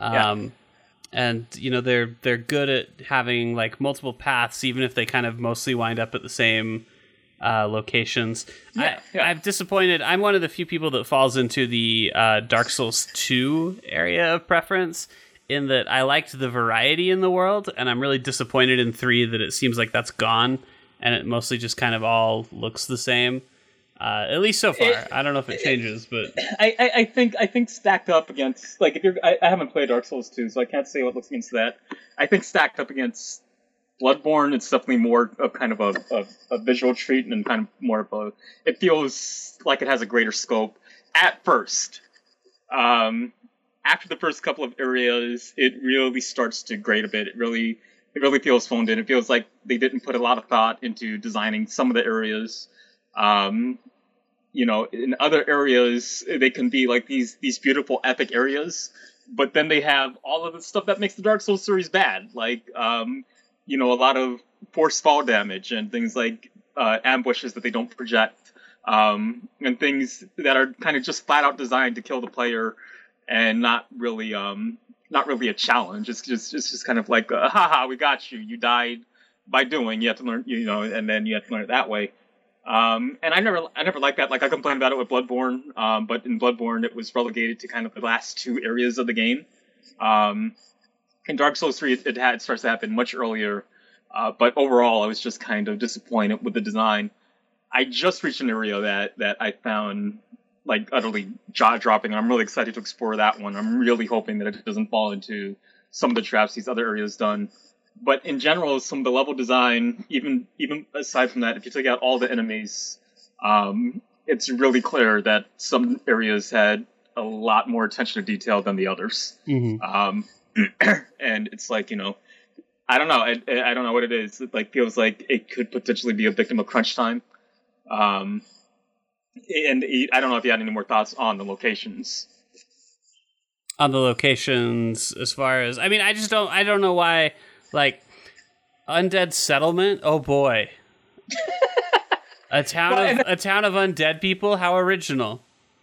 Um, And you know they're they're good at having like multiple paths, even if they kind of mostly wind up at the same uh, locations. Yeah, I, yeah. I'm disappointed. I'm one of the few people that falls into the uh, Dark Souls 2 area of preference. In that I liked the variety in the world, and I'm really disappointed in three that it seems like that's gone, and it mostly just kind of all looks the same. Uh, at least so far. It- I don't know if it changes, but I, I, I think I think stacked up against like if you're I, I haven't played Dark Souls 2, so I can't say what looks against that. I think stacked up against Bloodborne, it's definitely more of kind of a, a, a visual treat and kind of more of a. It feels like it has a greater scope at first. Um, after the first couple of areas, it really starts to grade a bit. It really it really feels phoned in. It feels like they didn't put a lot of thought into designing some of the areas. Um, you know, in other areas they can be like these these beautiful epic areas, but then they have all of the stuff that makes the Dark Souls series bad, like um, you know, a lot of force fall damage and things like uh, ambushes that they don't project, um, and things that are kind of just flat out designed to kill the player and not really um, not really a challenge. It's just it's just kind of like, uh, haha, we got you. You died by doing. You have to learn, you know, and then you have to learn it that way. Um, and I never, I never liked that. Like I complained about it with Bloodborne, um, but in Bloodborne it was relegated to kind of the last two areas of the game. Um, in Dark Souls 3, it, it had it starts to happen much earlier. Uh, but overall, I was just kind of disappointed with the design. I just reached an area that that I found like utterly jaw dropping, and I'm really excited to explore that one. I'm really hoping that it doesn't fall into some of the traps these other areas done. But in general, some of the level design, even even aside from that, if you take out all the enemies, um, it's really clear that some areas had a lot more attention to detail than the others. Um, and it's like you know, I don't know, I, I don't know what it is. It like feels like it could potentially be a victim of crunch time. Um, and I don't know if you had any more thoughts on the locations. on the locations as far as I mean, I just don't I don't know why like undead settlement. Oh boy, a town Well, of a town of undead people. How original.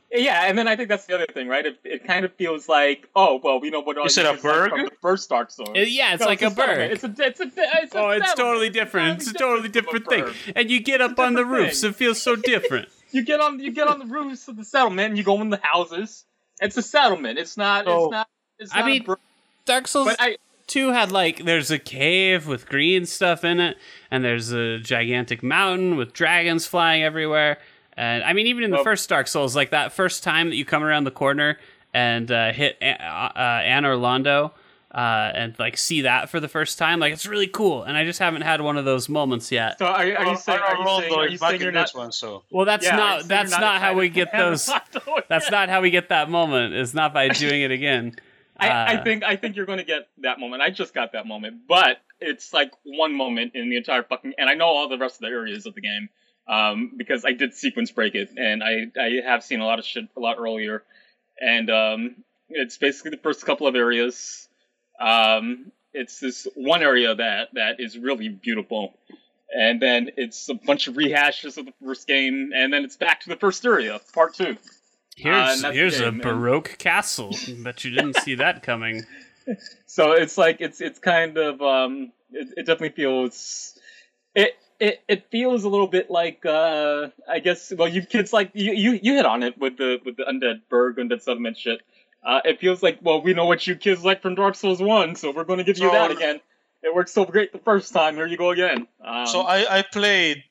Yeah, and then I think that's the other thing, right? It, it kind of feels like, oh, well, we know what Is it a audience like burg? from the first Dark Souls. Uh, yeah, it's No, like a settlement. bird. It's a, it's a, it's a Oh, it's settlement. totally different. It's a totally different from a thing. And you get up on the different roofs. thing. It feels so different. You get on, you get on the roofs of the settlement, and you go in the houses. It's a settlement. It's not. So- it's not. It's I not a mean. Dark Souls but I, 2 had like there's a cave with green stuff in it and there's a gigantic mountain with dragons flying everywhere. And I mean even in the Well- first Dark Souls like that first time that you come around the corner and uh, hit A- uh, Anor Londo uh, and like see that for the first time like it's really cool and I just haven't had one of those moments yet. so are, are you saying? Are you Ronaldo saying? Are you saying you're not? this one, so Well, that's Yeah, not that's you're not how we get those that's not how we get that moment is not by doing it again. I, I Uh, think I think you're going to get that moment. I just got that moment, but it's like one moment in the entire fucking. And I know all the rest of the areas of the game um, because I did sequence break it, and I I have seen a lot of shit a lot earlier, and um, it's basically the first couple of areas. Um, it's this one area that that is really beautiful. And then it's a bunch of rehashes of the first game, and then it's back to the first area, part two. Here's and that's here's a game, and- baroque castle. Bet you didn't see that coming. so it's like it's it's kind of um it, it definitely feels it it it feels a little bit like uh I guess well you kids like you you, you hit on it with the with the undead burg undead settlement shit. Uh, it feels like well we know what you kids like from Dark Souls one, so we're going to give you So- that again. It worked so great the first time. Here you go again. Um, so I, I played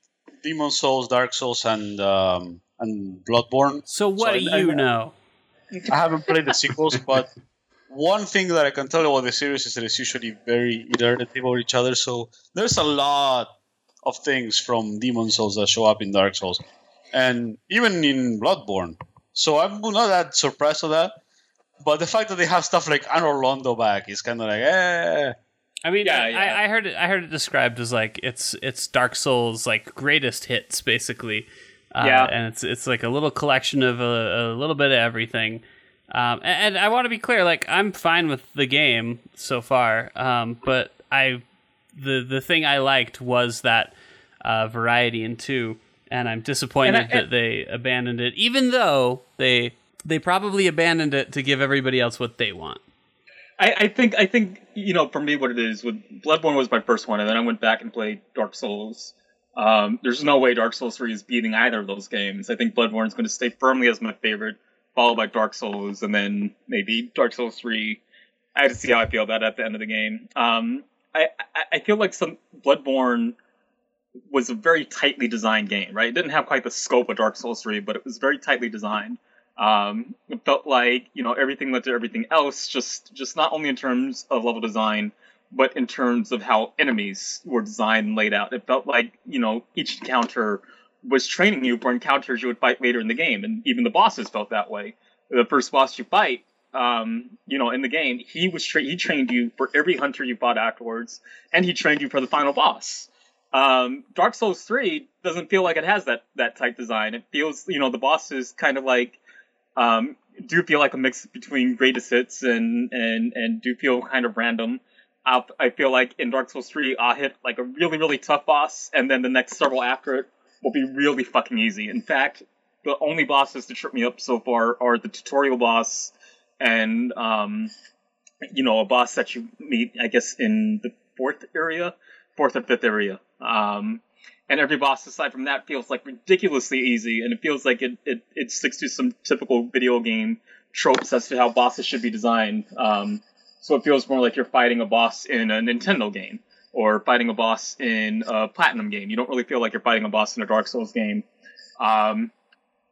Demon Souls, Dark Souls, and um, and Bloodborne. So what So do I- you I- know? I haven't played the sequels, but one thing that I can tell you about the series is that it's usually very iterative over each other. So there's a lot of things from Demon Souls that show up in Dark Souls, and even in Bloodborne. So I'm not that surprised of that. But the fact that they have stuff like Anor Londo back is kind of like, eh. I mean, Yeah, I, yeah. I, I heard it. I heard it described as like it's it's Dark Souls like greatest hits, basically. Uh, Yeah. and it's it's like a little collection of a, a little bit of everything. Um, and, and I want to be clear, like I'm fine with the game so far, um, but I the the thing I liked was that uh, variety in two, and I'm disappointed And I- that they abandoned it, even though they they probably abandoned it to give everybody else what they want. I, I think I think you know for me what it is with Bloodborne was my first one, and then I went back and played Dark Souls. Um, there's no way Dark Souls 3 is beating either of those games. I think Bloodborne is going to stay firmly as my favorite, followed by Dark Souls, and then maybe Dark Souls 3. I have to see how I feel about it at the end of the game. Um, I, I, feel like some Bloodborne was a very tightly designed game, right? It didn't have quite the scope of Dark Souls 3, but it was very tightly designed. Um, it felt like you know everything led to everything else, just just not only in terms of level design, but in terms of how enemies were designed and laid out. It felt like you know each encounter was training you for encounters you would fight later in the game, and even the bosses felt that way. The first boss you fight, um, you know, in the game, he was tra- he trained you for every hunter you fought afterwards, and he trained you for the final boss. Um, Dark Souls 3 doesn't feel like it has that that type design. It feels, you know, the bosses kind of like um, do feel like a mix between greatest hits and and and do feel kind of random. I I feel like in Dark Souls 3, I'll hit like a really really tough boss, and then the next several after it will be really fucking easy. In fact, the only bosses to trip me up so far are the tutorial boss and um, you know a boss that you meet, I guess, in the fourth area, fourth or fifth area. Um, and every boss aside from that feels like ridiculously easy, and it feels like it, it, it sticks to some typical video game tropes as to how bosses should be designed. Um, so it feels more like you're fighting a boss in a Nintendo game or fighting a boss in a Platinum game. You don't really feel like you're fighting a boss in a Dark Souls game. Um,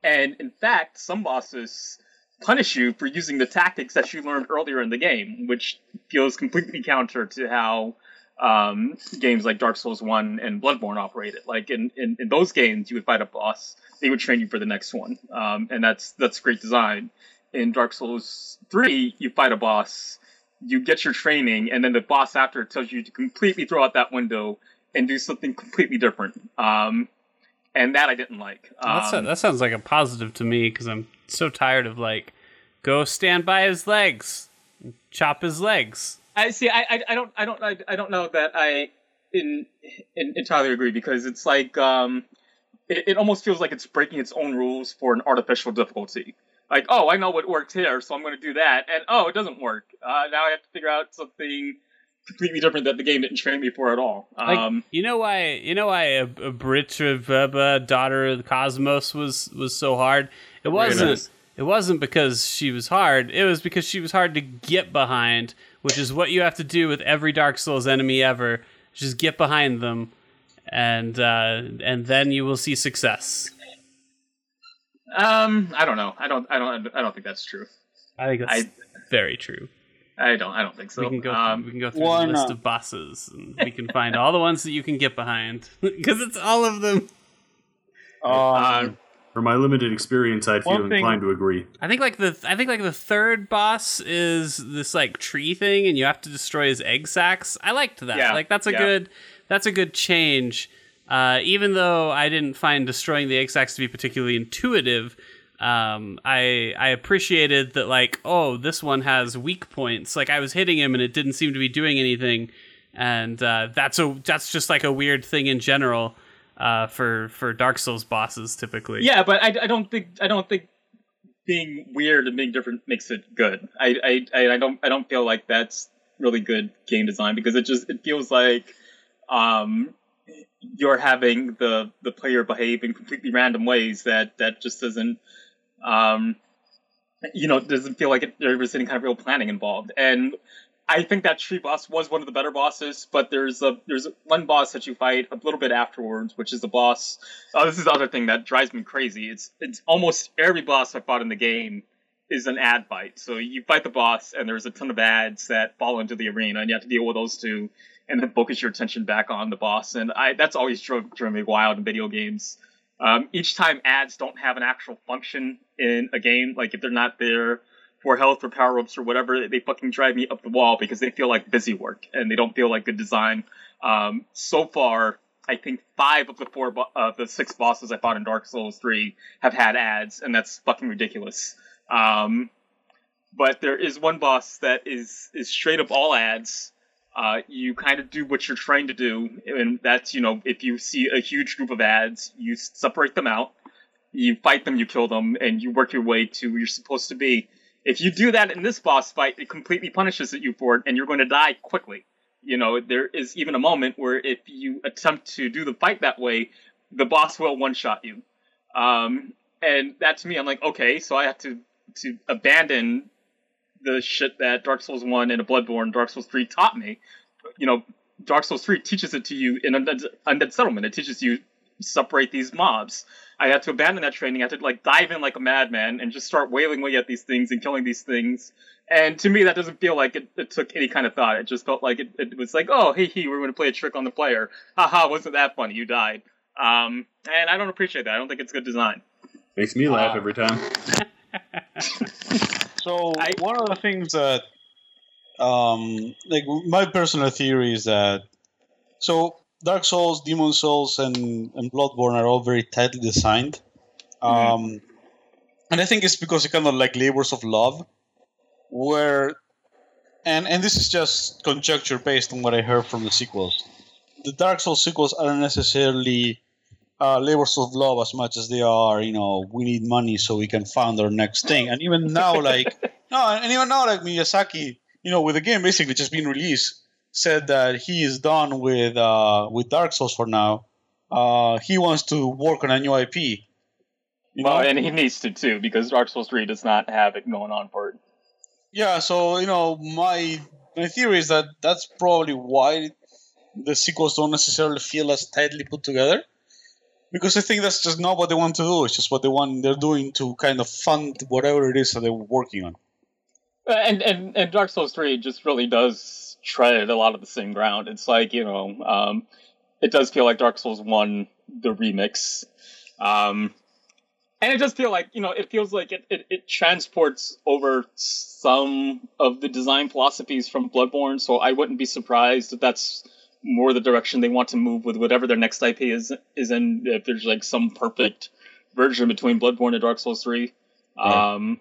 and in fact, some bosses punish you for using the tactics that you learned earlier in the game, which feels completely counter to how um, games like Dark Souls 1 and Bloodborne operated. Like in, in, in those games, you would fight a boss, they would train you for the next one. Um, and that's that's great design. In Dark Souls 3, you fight a boss, you get your training, and then the boss after tells you to completely throw out that window and do something completely different. Um, and that I didn't like. Um, that sounds like a positive to me because I'm so tired of like, go stand by his legs, chop his legs. I see. I, I, I don't. I don't. I, I don't know that I in, in, entirely agree because it's like um, it, it almost feels like it's breaking its own rules for an artificial difficulty. Like, oh, I know what works here, so I'm going to do that, and oh, it doesn't work. Uh, now I have to figure out something completely different that the game didn't train me for at all. Like, Um, you know why? You know why a, Ebrietas uh, daughter of the Cosmos was was so hard? It wasn't. nice. It wasn't because she was hard. It was because she was hard to get behind, which is what you have to do with every Dark Souls enemy ever. Just get behind them, and uh, and then you will see success. Um, I don't know. I don't. I don't. I don't think that's true. I think that's I- very true. I don't. I don't think so. we can go. Um, we can go through the list not? of bosses, and we can find all the ones that you can get behind because it's all of them. Um, For my limited experience, I'd feel One thing- inclined to agree. I think like the I think like the third boss is this like tree thing, and you have to destroy his egg sacs. I liked that. Yeah, Like that's a yeah. good that's a good change. Uh, even though I didn't find destroying the sacs to be particularly intuitive, um, I I appreciated that like oh this one has weak points. Like I was hitting him and it didn't seem to be doing anything, and uh, that's a that's just like a weird thing in general uh, for for Dark Souls bosses typically. Yeah, but I, I don't think I don't think being weird and being different makes it good. I I I don't I don't feel like that's really good game design because it just it feels like um you're having the the player behave in completely random ways that that just doesn't um you know doesn't feel like it, there was any kind of real planning involved and I think that tree boss was one of the better bosses, but there's a there's one boss that you fight a little bit afterwards, which is the boss. Oh, this is the other thing that drives me crazy. It's it's almost every boss I fought in the game is an ad fight. So you fight the boss, and there's a ton of ads that fall into the arena, and you have to deal with those two, and then focus your attention back on the boss. And I that's always drove, driven me wild in video games. Um, each time ads don't have an actual function in a game, like if they're not there for health or power ups or whatever, they fucking drive me up the wall because they feel like busy work and they don't feel like good design. Um, so far, I think five of the four bo- uh, the six bosses I fought in Dark Souls three have had ads, and that's fucking ridiculous. Um, but there is one boss that is is straight up all ads. Uh, you kind of do what you're trying to do, and that's you know if you see a huge group of ads, you separate them out, you fight them, you kill them, and you work your way to where you're supposed to be. If you do that in this boss fight, it completely punishes you for it, and you're going to die quickly. You know, there is even a moment where if you attempt to do the fight that way, the boss will one shot you. Um, and that to me, I'm like, okay, so I have to to abandon the shit that Dark Souls One and a Bloodborne, Dark Souls Three taught me. You know, Dark Souls Three teaches it to you in Undead, Undead Settlement. It teaches you separate these mobs. I had to abandon that training. I had to like dive in like a madman and just start wailing away at these things and killing these things. And to me, that doesn't feel like it, it took any kind of thought. It just felt like it, it was like, oh, hey, he, we're going to play a trick on the player. Haha, wasn't that funny? You died. Um, and I don't appreciate that. I don't think it's good design. Makes me laugh Uh, every time. So I- one of the things that, um, like my personal theory is that, so Dark Souls, Demon Souls, and and Bloodborne are all very tightly designed, um, and I think it's because it kind of like labors of love, where, and and this is just conjecture based on what I heard from the sequels. The Dark Souls sequels aren't necessarily uh, labors of love as much as they are, you know, we need money so we can fund our next thing. And even now, like, no, and even now, like Miyazaki, you know, with the game basically just being released, said that he is done with uh, with Dark Souls for now. Uh, he wants to work on a new IP. You Well, know? and he needs to too because Dark Souls Three does not have it going on for it. Yeah, so you know, my my theory is that that's probably why the sequels don't necessarily feel as tightly put together, because I think that's just not what they want to do. It's just what they want. They're doing to kind of fund whatever it is that they're working on. And and and Dark Souls Three just really does tread a lot of the same ground. It's like you know, um, it does feel like Dark Souls One, the remix, um, and it does feel like you know, it feels like it, it it transports over some of the design philosophies from Bloodborne. So I wouldn't be surprised if that's more the direction they want to move with whatever their next IP is is in. If there's like some perfect version between Bloodborne and Dark Souls Three. Right. Um,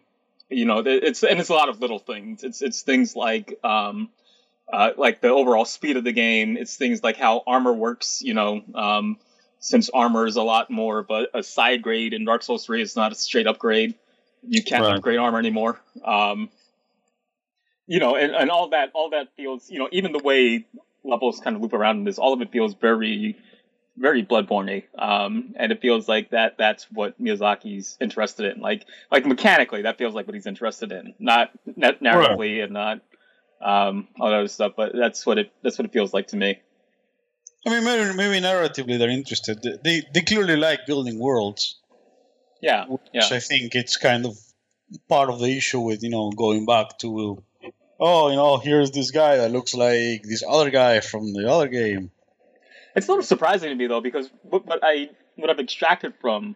you know, it's and it's a lot of little things. It's it's things like um, uh, like the overall speed of the game. It's things like how armor works. You know, um, since armor is a lot more of a, a side grade in Dark Souls Three, it's not a straight upgrade. You can't Right. upgrade armor anymore. Um, you know, and, and all that all that feels. You know, even the way levels kind of loop around in this, all of it feels very very Bloodborne, um, and it feels like that. That's what Miyazaki's interested in. Like, like mechanically, that feels like what he's interested in, not not narratively and not um, all that other stuff. But that's what it that's what it feels like to me. I mean, maybe, maybe narratively they're interested. They they clearly like building worlds, Yeah, which yeah. I think it's kind of part of the issue with you know going back to, oh, you know, here's this guy that looks like this other guy from the other game. It's a little surprising to me though, because what, what I what I've extracted from,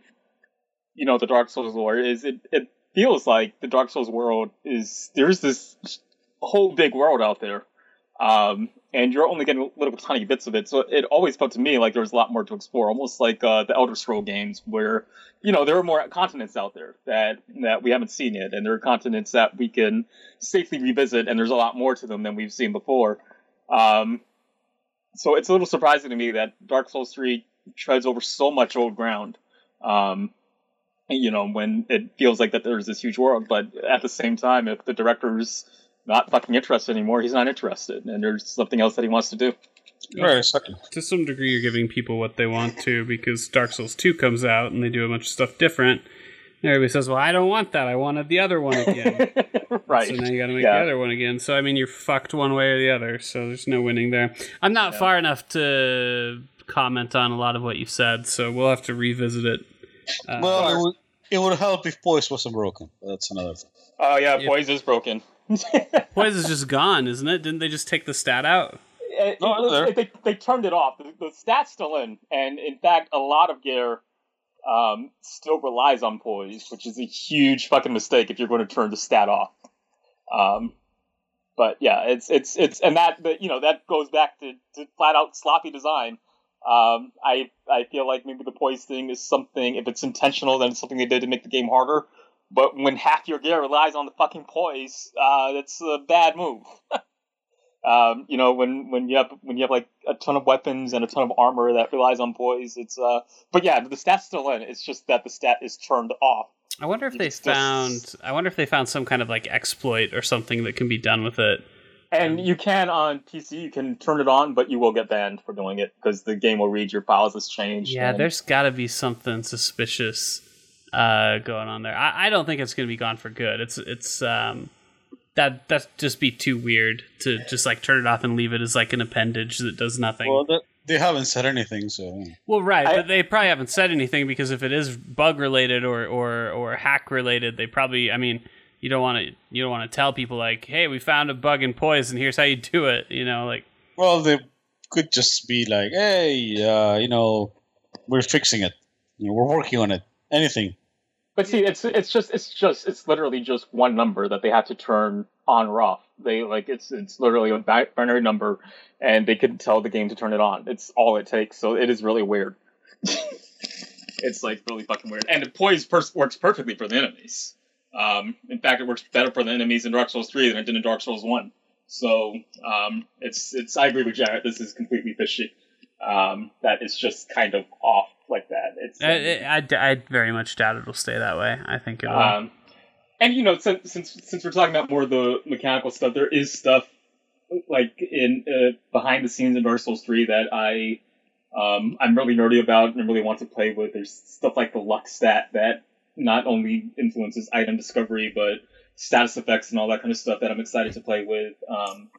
you know, the Dark Souls lore is it it feels like the Dark Souls world is there's this whole big world out there, um, and you're only getting little tiny bits of it. So it always felt to me like there was a lot more to explore, almost like uh, the Elder Scroll games, where you know there are more continents out there that that we haven't seen yet, and there are continents that we can safely revisit, and there's a lot more to them than we've seen before. Um, so it's a little surprising to me that Dark Souls 3 treads over so much old ground. Um, you know, when it feels like that there's this huge world, but at the same time, if the director's not fucking interested anymore, he's not interested, and there's something else that he wants to do. Right, exactly. to some degree you're giving people what they want to because Dark Souls 2 comes out and they do a bunch of stuff different. And everybody says, "Well, I don't want that. I wanted the other one again." right. So now you got to make Yeah. the other one again. So I mean, you're fucked one way or the other. So there's no winning there. I'm not far enough to comment on a lot of what you've said, so we'll have to revisit it. Uh, Well, it would, it would help if Poise wasn't broken. That's another thing. Oh yeah, Yeah. Poise is broken. Poise is just gone, isn't it? Didn't they just take the stat out? It- No, it- it's there. they, they turned it off. The, the stat's still in, and in fact, a lot of gear um, still relies on poise, which is a huge fucking mistake if you're going to turn the stat off. Um, but yeah, it's it's it's and that but, you know that goes back to, to flat out sloppy design. Um, I I feel like maybe the poise thing is something if it's intentional, then it's something they did to make the game harder. But when half your gear relies on the fucking poise, uh, that's a bad move. um, you know, when when you have when you have like a ton of weapons and a ton of armor that relies on poise, it's uh. But yeah, the stat's still in. It's just that the stat is turned off. I wonder if they It's just- found. I wonder if they found some kind of like exploit or something that can be done with it. And you can on PC, you can turn it on, but you will get banned for doing it because the game will read your files has changed. Yeah, and- there's got to be something suspicious uh, going on there. I, I don't think it's going to be gone for good. It's it's um, that that just be too weird to just like turn it off and leave it as like an appendage that does nothing. Well, Well, that, they haven't said anything, so well, right, I- but they probably haven't said anything because if it is bug related or or or hack related, they probably. I mean, you don't want to you don't want to tell people like, hey, we found a bug in Poise and here's how you do it. You know, like well, they could just be like, "Hey, uh, you know, we're fixing it. You know, we're working on it. Anything." But see, it's it's just it's just it's literally just one number that they have to turn on or off. They like it's it's literally a bi- binary number, and they can tell the game to turn it on. It's all it takes. So it is really weird. it's like really fucking weird. And the poise pers- works perfectly for the enemies. Um, in fact, it works better for the enemies in Dark Souls three than it did in Dark Souls one. So um, it's it's I agree with Jared. This is completely fishy. Um, that is just kind of off like that. It's um, I, I, I very much doubt it'll stay that way. I think it'll. um, and you know, since, since since we're talking about more of the mechanical stuff, there is stuff like in uh, behind the scenes in Dark Souls three that I um, I'm really nerdy about and really want to play with. There's stuff like the luck stat that not only influences item discovery but status effects and all that kind of stuff that I'm excited to play with. Um,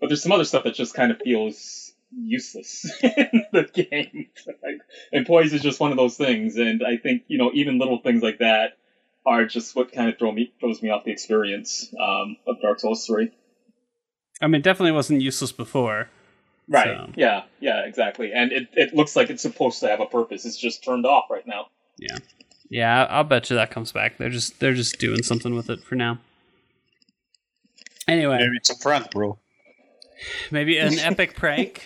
but there's some other stuff that just kind of feels useless in the game. and poise is just one of those things, and I think you know even little things like that are just what kind of throw me throws me off the experience um, of Dark Souls three. I mean, definitely wasn't useless before. Right. So- Yeah. Yeah. Exactly. And it, it looks like it's supposed to have a purpose. It's just turned off right now. Yeah, Yeah, I'll bet you that comes back. They're just they're just doing something with it for now. Anyway, Maybe it's a prank, bro. Maybe an epic prank.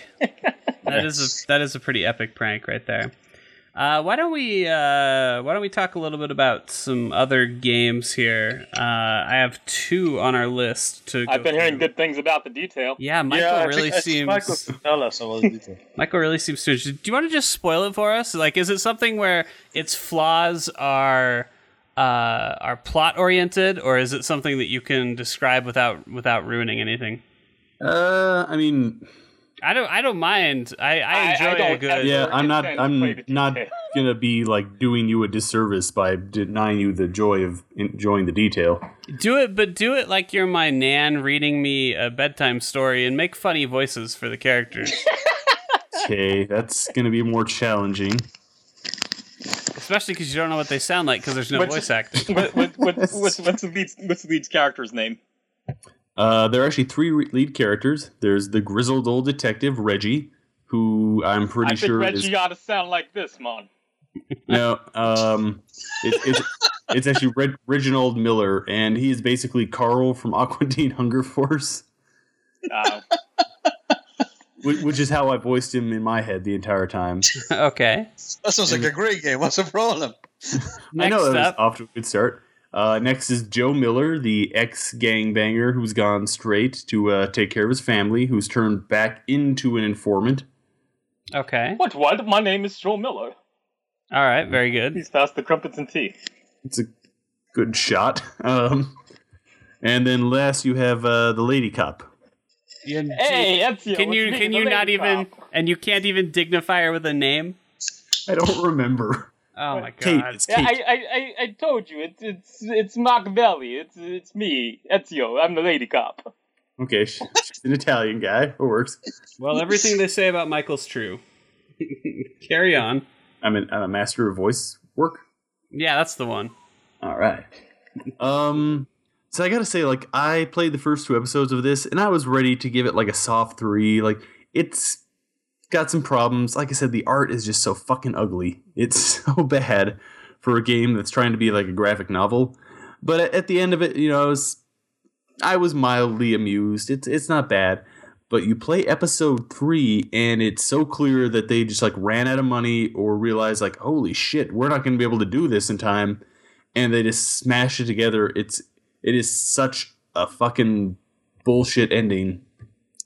That is Yes. a that is a pretty epic prank right there. Uh, why don't we uh, why don't we talk a little bit about some other games here? Uh, I have two on our list to. I've go been hearing good things about the detail. Yeah, Michael yeah, really think, seems. Michael tell us about the detail. Michael really seems to. Do you want to just spoil it for us? Like, is it something where its flaws are uh, are plot oriented, or is it something that you can describe without without ruining anything? Uh, I mean, I don't. I don't mind. I, I I- I enjoy a don't good. yeah, I'm not. intend to play the I'm not gonna be like doing you a disservice by denying you the joy of enjoying the detail. Do it, but do it like you're my nan reading me a bedtime story, and make funny voices for the characters, Okay, that's gonna be more challenging. especially because you don't know what they sound like because there's no What's- voice acting. what, what, what, what's, what's the lead? What's the lead's character's name? Uh, there are actually three re- lead characters. There's the grizzled old detective Reggie, who I'm pretty sure is I think sure Reggie is ought to sound like this, man. no. Um, it, it's it's actually Reg- Reginald Miller, and he is basically Carl from Aqua Teen Hunger Force, Uh, which, which is how I voiced him in my head the entire time. okay. That sounds like a great game. What's the problem? I know Next that was up, off to a good start. Uh, next is Joe Miller, the ex gangbanger who's gone straight to uh, take care of his family, who's turned back into an informant. okay. what? What? My name is Joe Miller. All right. Very good. He's past the crumpets and tea. It's a good shot. Um, and then last you have uh, the lady cop. You- Hey, Ezio. can you can you not lady even and you can't even dignify her with a name? I don't remember. Oh my Kate. god. It's Yeah, Kate. I, I, I, I told you it's it's it's Machiavelli. It's it's me, Ezio. I'm the lady cop. Okay, she's an Italian guy. It works. Well, everything they say about Michael's true. Carry on. I'm, an, I'm a master of voice work. Yeah, that's the one. All right. Um. So I gotta say, like, I played the first two episodes of this, and I was ready to give it like a soft three. Like, it's got some problems. Like I said, the art is just so fucking ugly. It's so bad for a game that's trying to be like a graphic novel. But at- the end of it, you know, I was I was mildly amused. It's it's not bad, but you play episode three, and it's so clear that they just like ran out of money or realized like, holy shit, we're not going to be able to do this in time, and they just smash it together. It's it is such a fucking bullshit ending,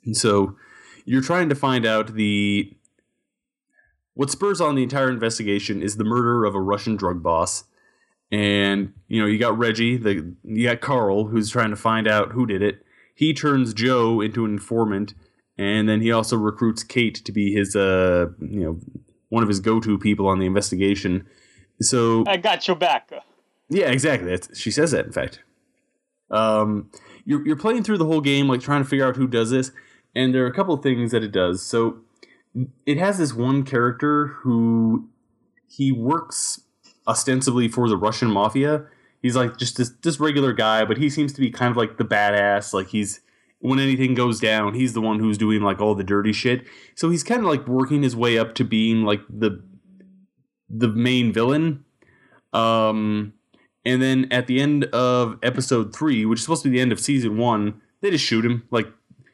and so you're trying to find out the what spurs on the entire investigation is the murder of a Russian drug boss. And you know, you got Reggie, the you got Carl, who's trying to find out who did it. He turns Joe into an informant, and then he also recruits Kate to be his, uh, you know, one of his go-to people on the investigation. So I got your back. yeah, exactly. That's, she says that, in fact. Um, you're you're playing through the whole game, like trying to figure out who does this, and there are a couple of things that it does. So it has this one character who he works ostensibly for the Russian mafia. He's like just this this regular guy, but he seems to be kind of like the badass. Like he's when anything goes down, he's the one who's doing like all the dirty shit. So he's kind of like working his way up to being like the the main villain. Um, and then at the end of episode three, which is supposed to be the end of season one, they just shoot him. Like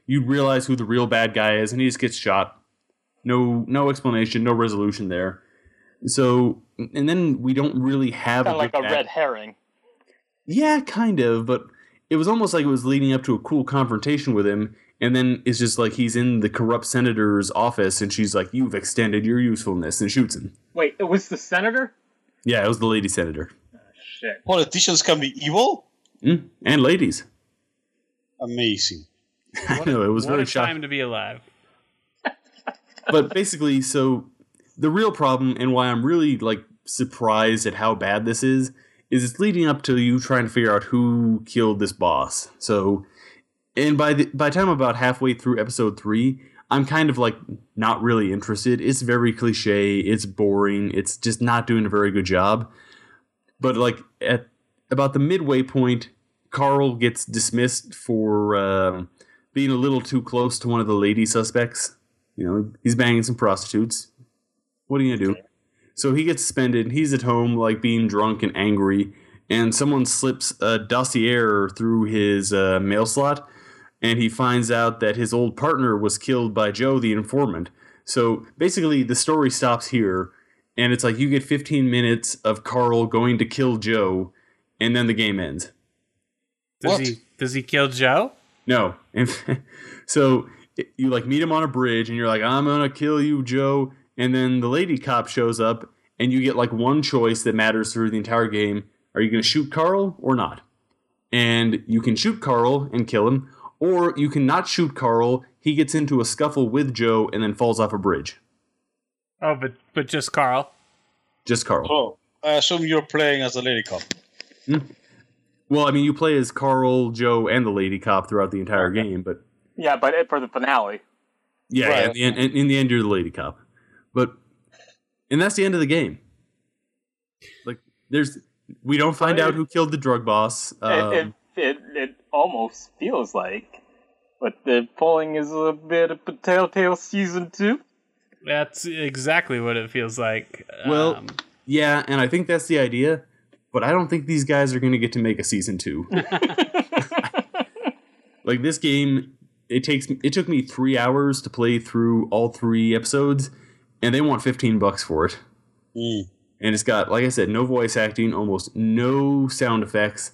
you realize who the real bad guy is, and he just gets shot. No, no explanation, no resolution there. So, and then we don't really have Kind of like a back- red herring. yeah, kind of, but it was almost like it was leading up to a cool confrontation with him, and then it's just like he's in the corrupt senator's office, and she's like, "You've extended your usefulness," and shoots him. Wait, it was the senator? Yeah, it was the lady senator Shit. Politicians can be evil. Mm, and ladies. Amazing. I know it was what very a shocking. time to be alive. but basically, so the real problem and why I'm really like surprised at how bad this is is it's leading up to you trying to figure out who killed this boss. So, and by the by the time I'm about halfway through episode three, I'm kind of like not really interested. It's very cliche. It's boring. It's just not doing a very good job. But like at about the midway point, Carl gets dismissed for uh, being a little too close to one of the lady suspects. You know, he's banging some prostitutes. What are you gonna do? So he gets suspended. He's at home, like being drunk and angry, and someone slips a dossier through his uh, mail slot, and he finds out that his old partner was killed by Joe, the informant. So basically, the story stops here, and it's like you get 15 minutes of Carl going to kill Joe, and then the game ends. Does What? he does he kill Joe? No. And so you like meet him on a bridge and you're like, I'm gonna kill you, Joe. And then the lady cop shows up and you get like one choice that matters through the entire game. Are you gonna shoot Carl or not? And you can shoot Carl and kill him, or you can not shoot Carl. He gets into a scuffle with Joe and then falls off a bridge. Oh, but but just Carl. Just Carl. Oh, I assume you're playing as the lady cop. Hmm? Well, I mean, you play as Carl, Joe, and the lady cop throughout the entire game, but Yeah, but for the finale. Yeah, Right. yeah, in, the end, in the end, you're the lady cop, but and that's the end of the game. Like, there's we don't find out who killed the drug boss. Um, it, it, it, it almost feels like. But the polling is a bit of a telltale season two. That's exactly what it feels like. Well- Um, yeah, and I think that's the idea, but I don't think these guys are going to get to make a season two. like this game, it takes it took me three hours to play through all three episodes, and they want fifteen bucks for it. Mm. and it's got like i said no voice acting almost no sound effects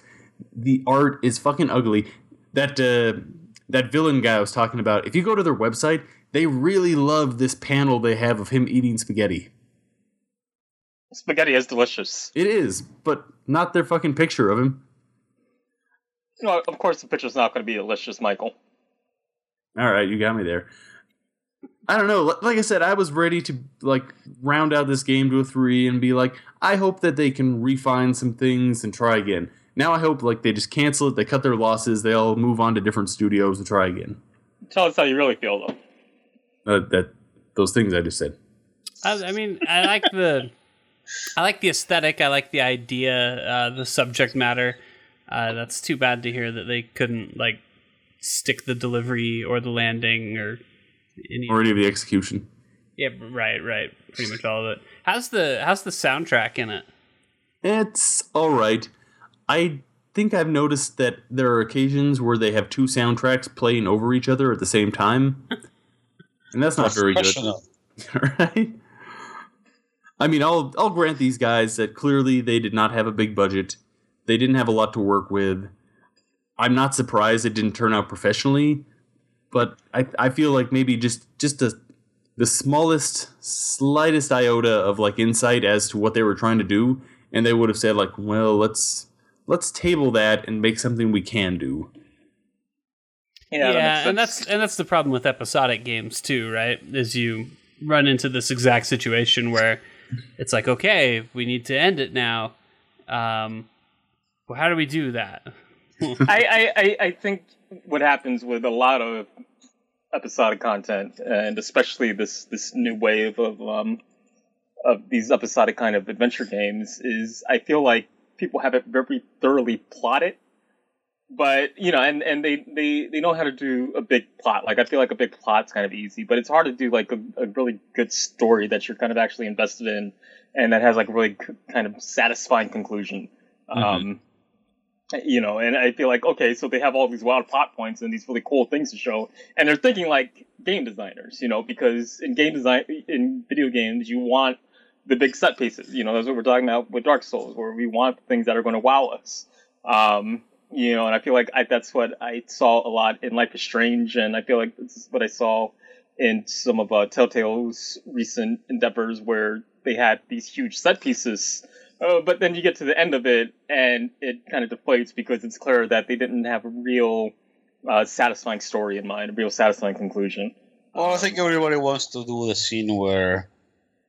the art is fucking ugly that uh, that villain guy I was talking about if you go to their website they really love this panel they have of him eating spaghetti Spaghetti is delicious. it is but not their fucking picture of him No, of course the picture's not going to be delicious, Michael. all right you got me there i don't know like i said i was ready to like round out this game to a three and be like i hope that they can refine some things and try again now i hope like they just cancel it they cut their losses they all move on to different studios to try again Tell us how you really feel, though. uh, that those things I just said. I, I mean, I like the, I like the aesthetic. I like the idea, uh, the subject matter. Uh, that's too bad to hear that they couldn't like stick the delivery or the landing or any. Or any of the execution. yeah, right, right. Pretty much all of it. How's the how's the soundtrack in it? It's all right. I think I've noticed that there are occasions where they have two soundtracks playing over each other at the same time, and that's not very good. Professional. right? I mean, I'll I'll grant these guys that clearly they did not have a big budget. They didn't have a lot to work with. I'm not surprised it didn't turn out professionally, but I I feel like maybe just just a the smallest slightest iota of like insight as to what they were trying to do and they would have said like well let's let's table that and make something we can do Yeah, that yeah, and that's and that's the problem with episodic games too, right? Is you run into this exact situation where it's like, okay, we need to end it now. Um, well, how do we do that? I, I, I, I think what happens with a lot of episodic content, and especially this this new wave of um of these episodic kind of adventure games, is I feel like people have it very thoroughly plotted. But you know, and, and they, they, they know how to do a big plot. Like I feel like a big plot's kind of easy, but it's hard to do like a, a really good story that you're kind of actually invested in, and that has like a really c- kind of satisfying conclusion. Um, you know, and I feel like okay, so they have all these wild plot points and these really cool things to show, and they're thinking like game designers, you know, because in game design, in video games, you want the big set pieces. You know, that's what we're talking about with Dark Souls, where we want things that are going to wow us. Um, you know, and I feel like I, that's what I saw a lot in Life is Strange, and I feel like this is what I saw in some of uh, Telltale's recent endeavors, where they had these huge set pieces. Uh, but then you get to the end of it, and it kind of deflates because it's clear that they didn't have a real uh, satisfying story in mind, a real satisfying conclusion. Well, I think everybody wants to do the scene where,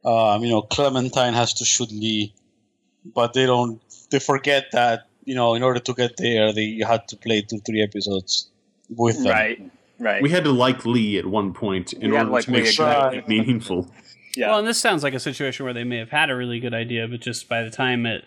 um, you know, Clementine has to shoot Lee, but they don't. They forget that you know, in order to get there, they you had to play two, three episodes with them. Right, right. we had to like lee at one point in We order to like to make Lee sure exactly. it meaningful yeah. Well, and this sounds like a situation where they may have had a really good idea, but just by the time it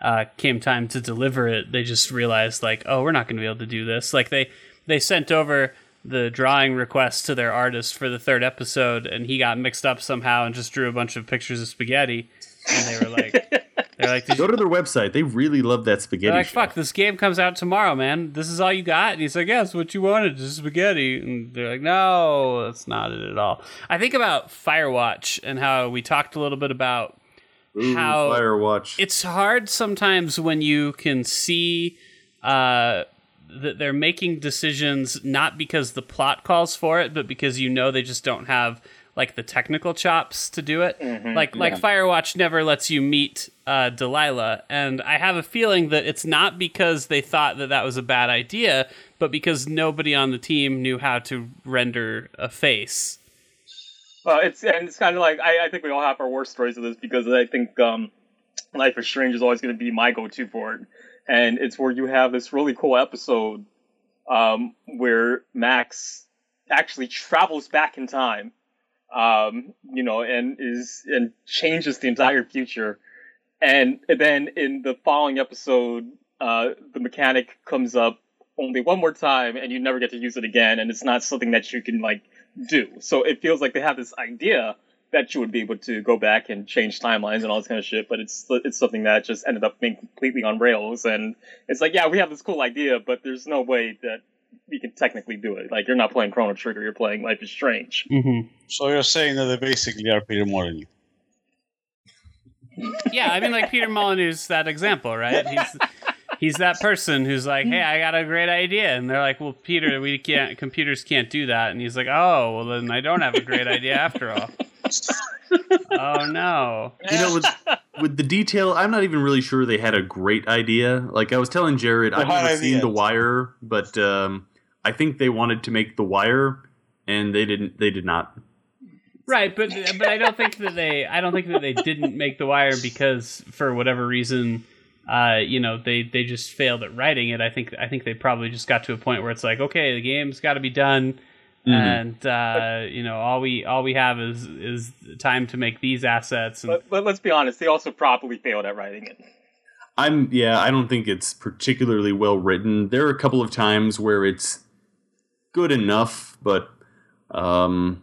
uh, came time to deliver it, they just realized like, oh, we're not going to be able to do this. Like they they sent over the drawing request to their artist for the third episode, and he got mixed up somehow and just drew a bunch of pictures of spaghetti, and they were like, they're like, go to their website they really love that spaghetti they're like, show. fuck, this game comes out tomorrow, man. This is all you got? And he's like, yes, what you wanted, just spaghetti. And they're like, no, that's not it at all. I think about Firewatch and how we talked a little bit about Ooh, how firewatch it's hard sometimes when you can see uh, that they're making decisions not because the plot calls for it, but because you know they just don't have like the technical chops to do it. Like like Firewatch never lets you meet uh, Delilah, and I have a feeling that it's not because they thought that that was a bad idea, but because nobody on the team knew how to render a face. Well, it's and it's kind of like I, I think we all have our worst stories of this because I think um, Life is Strange is always going to be my go-to for it, and it's where you have this really cool episode um, where Max actually travels back in time, um, you know, and is and changes the entire future, and then in the following episode, uh, the mechanic comes up only one more time, and you never get to use it again, and it's not something that you can like do. So it feels like they have this idea that you would be able to go back and change timelines and all this kind of shit, but it's it's something that just ended up being completely on rails. And it's like, yeah, we have this cool idea, but there's no way that we can technically do it. Like you're not playing Chrono Trigger, you're playing Life is Strange. Mm-hmm. So you're saying that they basically are Peter Molyneux. Yeah, I mean, like Peter Molyneux's that example, right? He's he's that person who's like, "Hey, I got a great idea," and they're like, "Well, Peter, we can't. Computers can't do that." And he's like, "Oh, well, then I don't have a great idea after all." oh no! you know with, with the detail i'm not even really sure they had a great idea like i was telling jared i've hard never idea. seen the wire but um, i think they wanted to make the wire and they didn't they did not Right, but but I don't think that they I don't think that they didn't make the wire because for whatever reason, uh, you know, they they just failed at writing it. I think I think they probably just got to a point where it's like, okay, the game's got to be done. And uh, you know, all we all we have is is time to make these assets. And But, but let's be honest, they also probably failed at writing it. i'm yeah i don't think it's particularly well written there are a couple of times where it's good enough but um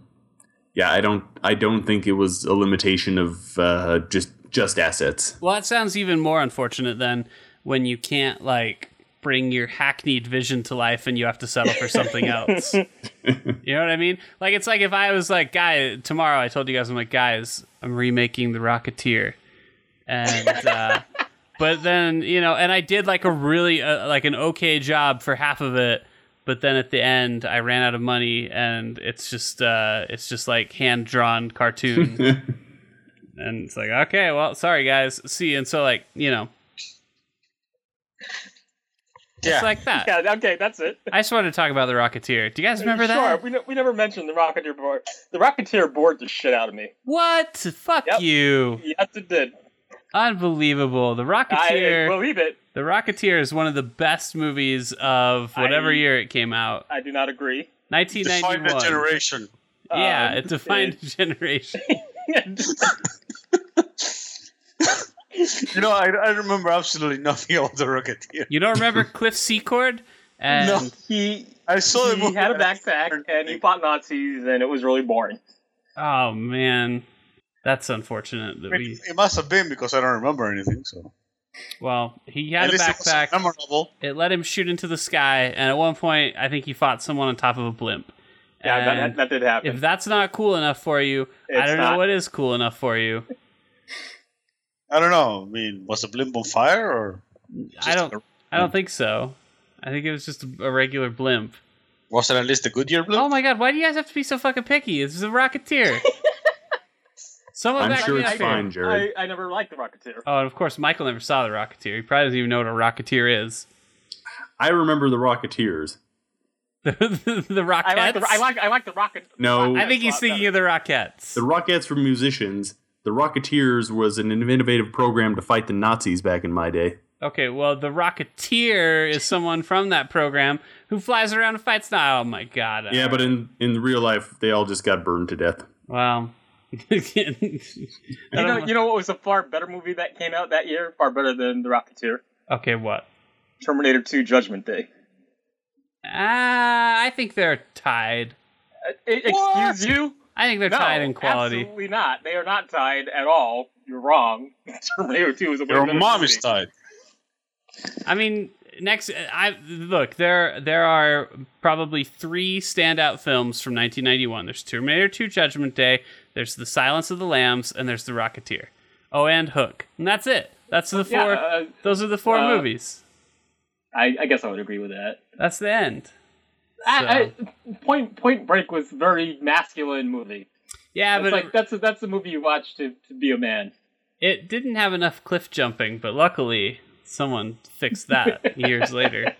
yeah i don't i don't think it was a limitation of uh just just assets Well, that sounds even more unfortunate than when you can't like bring your hackneyed vision to life and you have to settle for something else. you know what I mean? Like it's like if I was like, guy, tomorrow I told you guys I'm like, guys, I'm remaking The Rocketeer, and uh, but then you know, and I did like a really uh, like an okay job for half of it. But then at the end, I ran out of money, and it's just uh, it's just like hand drawn cartoon, and it's like okay, well, sorry guys, see. And so like you know, Yeah. it's like that. Yeah, okay, that's it. I just wanted to talk about the Rocketeer. Do you guys remember sure, that? we, ne- we never mentioned the Rocketeer board. The Rocketeer bored the shit out of me. What? Fuck Yep. you! Yes, it did. Unbelievable. The Rocketeer. I Rocketeer. believe it. the Rocketeer is one of the best movies of whatever I- year it came out. I do not agree. Define the 1991. generation. Yeah, Um, it defined a generation. You know, I, I remember absolutely nothing about the Rocketeer. You don't remember Cliff Secord? And No. he I saw the he had a backpack and he fought Nazis and it was really boring. oh man, that's unfortunate that we. It must have been because I don't remember anything. So Well, he had At a least it backpack. memorable. It let him shoot into the sky, and at one point, I think he fought someone on top of a blimp. Yeah, And that, that did happen. if that's not cool enough for you, I don't know what is cool enough for you. I don't know. I mean, was the blimp on fire or? I don't. a- I don't think so. I think it was just a, a regular blimp. was it at least a Goodyear blimp? Oh my god! Why do you guys have to be so fucking picky? This is a Rocketeer. Someone I'm back sure me it's up here. fine, Jared. I, I never liked the Rocketeer. Oh, and of course, Michael never saw the Rocketeer. He probably doesn't even know what a Rocketeer is. I remember the Rocketeers. the the Rockettes. I like the I like I like the Rocket. No. I think he's thinking better. of the Rockettes. The Rockettes were musicians. The Rocketeers was an innovative program to fight the Nazis back in my day. Okay, well, the Rocketeer is someone from that program who flies around and fights. Now, oh my god! Yeah, but in in real life, they all just got burned to death. wow. You know, you know what was a far better movie that came out that year? Far better than the Rocketeer. okay, what? Terminator 2: Judgment Day. Ah, I think they're tied. Uh, excuse you? I think they're No, tied in quality. absolutely not. They are not tied at all. You're wrong. Terminator 2 is a way Your better mom movie. is tied. I mean, next, I look there. There are probably three standout films from 1991. There's Terminator 2: Judgment Day. There's The Silence of the Lambs, and there's The Rocketeer. Oh, and Hook, and that's it. That's the Yeah, four. uh, those are the four uh, movies. I, I guess I would agree with that. That's the end. I, I, Point Point Break was a very masculine movie. Yeah, It's but like that's a, that's a movie you watch to, to be a man. it didn't have enough cliff jumping. But luckily, someone fixed that years later.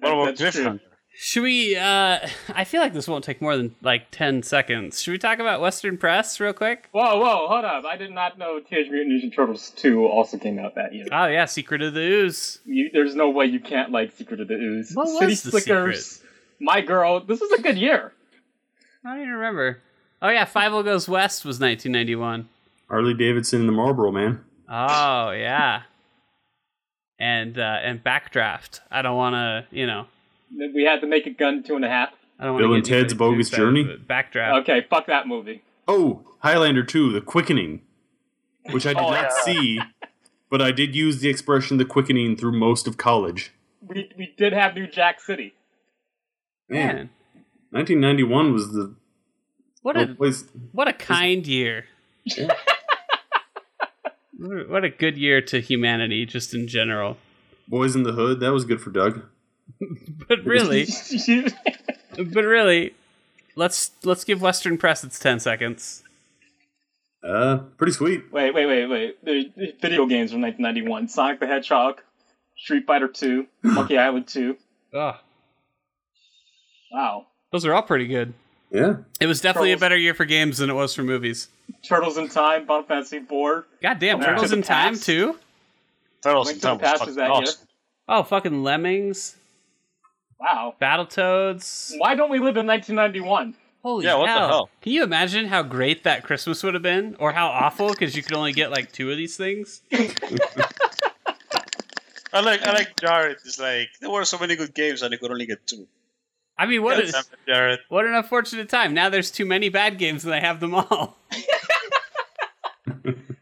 What about That's true. Cliffhanger? Should we? uh I feel like this won't take more than like ten seconds. Should we talk about Western Press real quick? Whoa, whoa, hold up! I did not know Teenage Mutant Ninja Turtles 2 also came out that year. Oh yeah, Secret of the Ooze. You, there's no way you can't like Secret of the Ooze. What was City the Slickers, My Girl. This was a good year. I don't even remember. Oh yeah, Fievel Goes West was 1991. Harley Davidson and the Marlboro Man. Oh yeah, and uh, and Backdraft. I don't want to, you know, We had to make a gun two and a half. I don't Bill want and Ted's Bogus Journey? Backdraft. Okay, fuck that movie. Oh, Highlander 2, The Quickening, which I did Oh, not yeah. see, but I did use the expression The Quickening through most of college. We we did have New Jack City. Man, Man, 1991 was the what a place. what a kind year. what a good year to humanity, just in general. Boyz n the Hood. That was good for Doug. But really, but really, let's let's give Western Press its ten seconds. Uh, pretty sweet. wait, wait, wait, wait. There's there's video games from 1991: Sonic the Hedgehog, Street Fighter 2, Monkey Island 2. Ah, Wow. those are all pretty good. Yeah. It was definitely a better year for games than it was for movies. Turtles in Time, Final Fantasy 4. God damn, Turtles to in Time too. Turtles in Time was fucking is that year. awesome. Oh, fucking Lemmings, Wow. Battletoads. Why don't we live in 1991? Holy Yeah, what the hell. hell? Can you imagine how great that Christmas would have been? Or how awful because you could only get like two of these things? I like I like Jared. It's like there were so many good games and I could only get two. I mean, what God is Jared? what an unfortunate time. Now there's too many bad games and I have them all.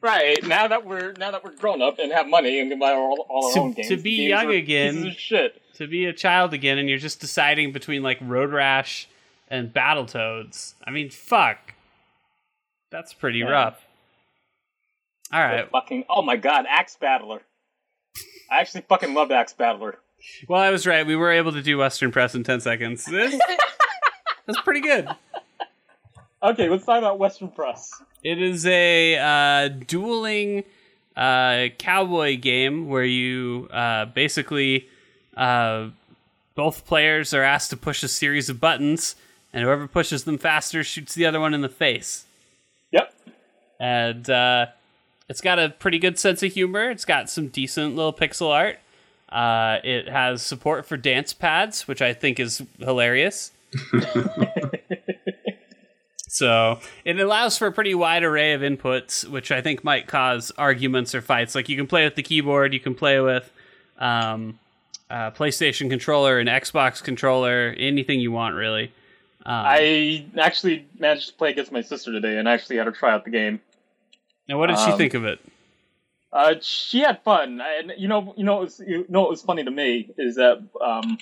Right now that we're now that we're grown up and have money and can buy all, all our To- own games, to be games young again. shit. to be a child again and you're just deciding between like Road Rash and Battletoads. I mean, fuck. That's pretty Yeah. rough. All right. Fucking oh my god, Axe Battler. I actually fucking love Axe Battler. Well, I was right. We were able to do Western Press in 10 seconds. That's pretty good. Okay, let's talk about Western Press. It is a uh, dueling uh, cowboy game where you uh, basically uh, both players are asked to push a series of buttons, and whoever pushes them faster shoots the other one in the face. Yep. And uh, it's got a pretty good sense of humor. It's got some decent little pixel art. Uh, it has support for dance pads, which I think is hilarious. So it allows for a pretty wide array of inputs, which I think might cause arguments or fights. Like you can play with the keyboard, you can play with um, a PlayStation controller, an Xbox controller, anything you want, really. Um, I actually managed to play against my sister today and actually had her try out the game. now, what did she um, think of it? Uh, she had fun, and you know, you know, what was, you know, what was funny to me is that um,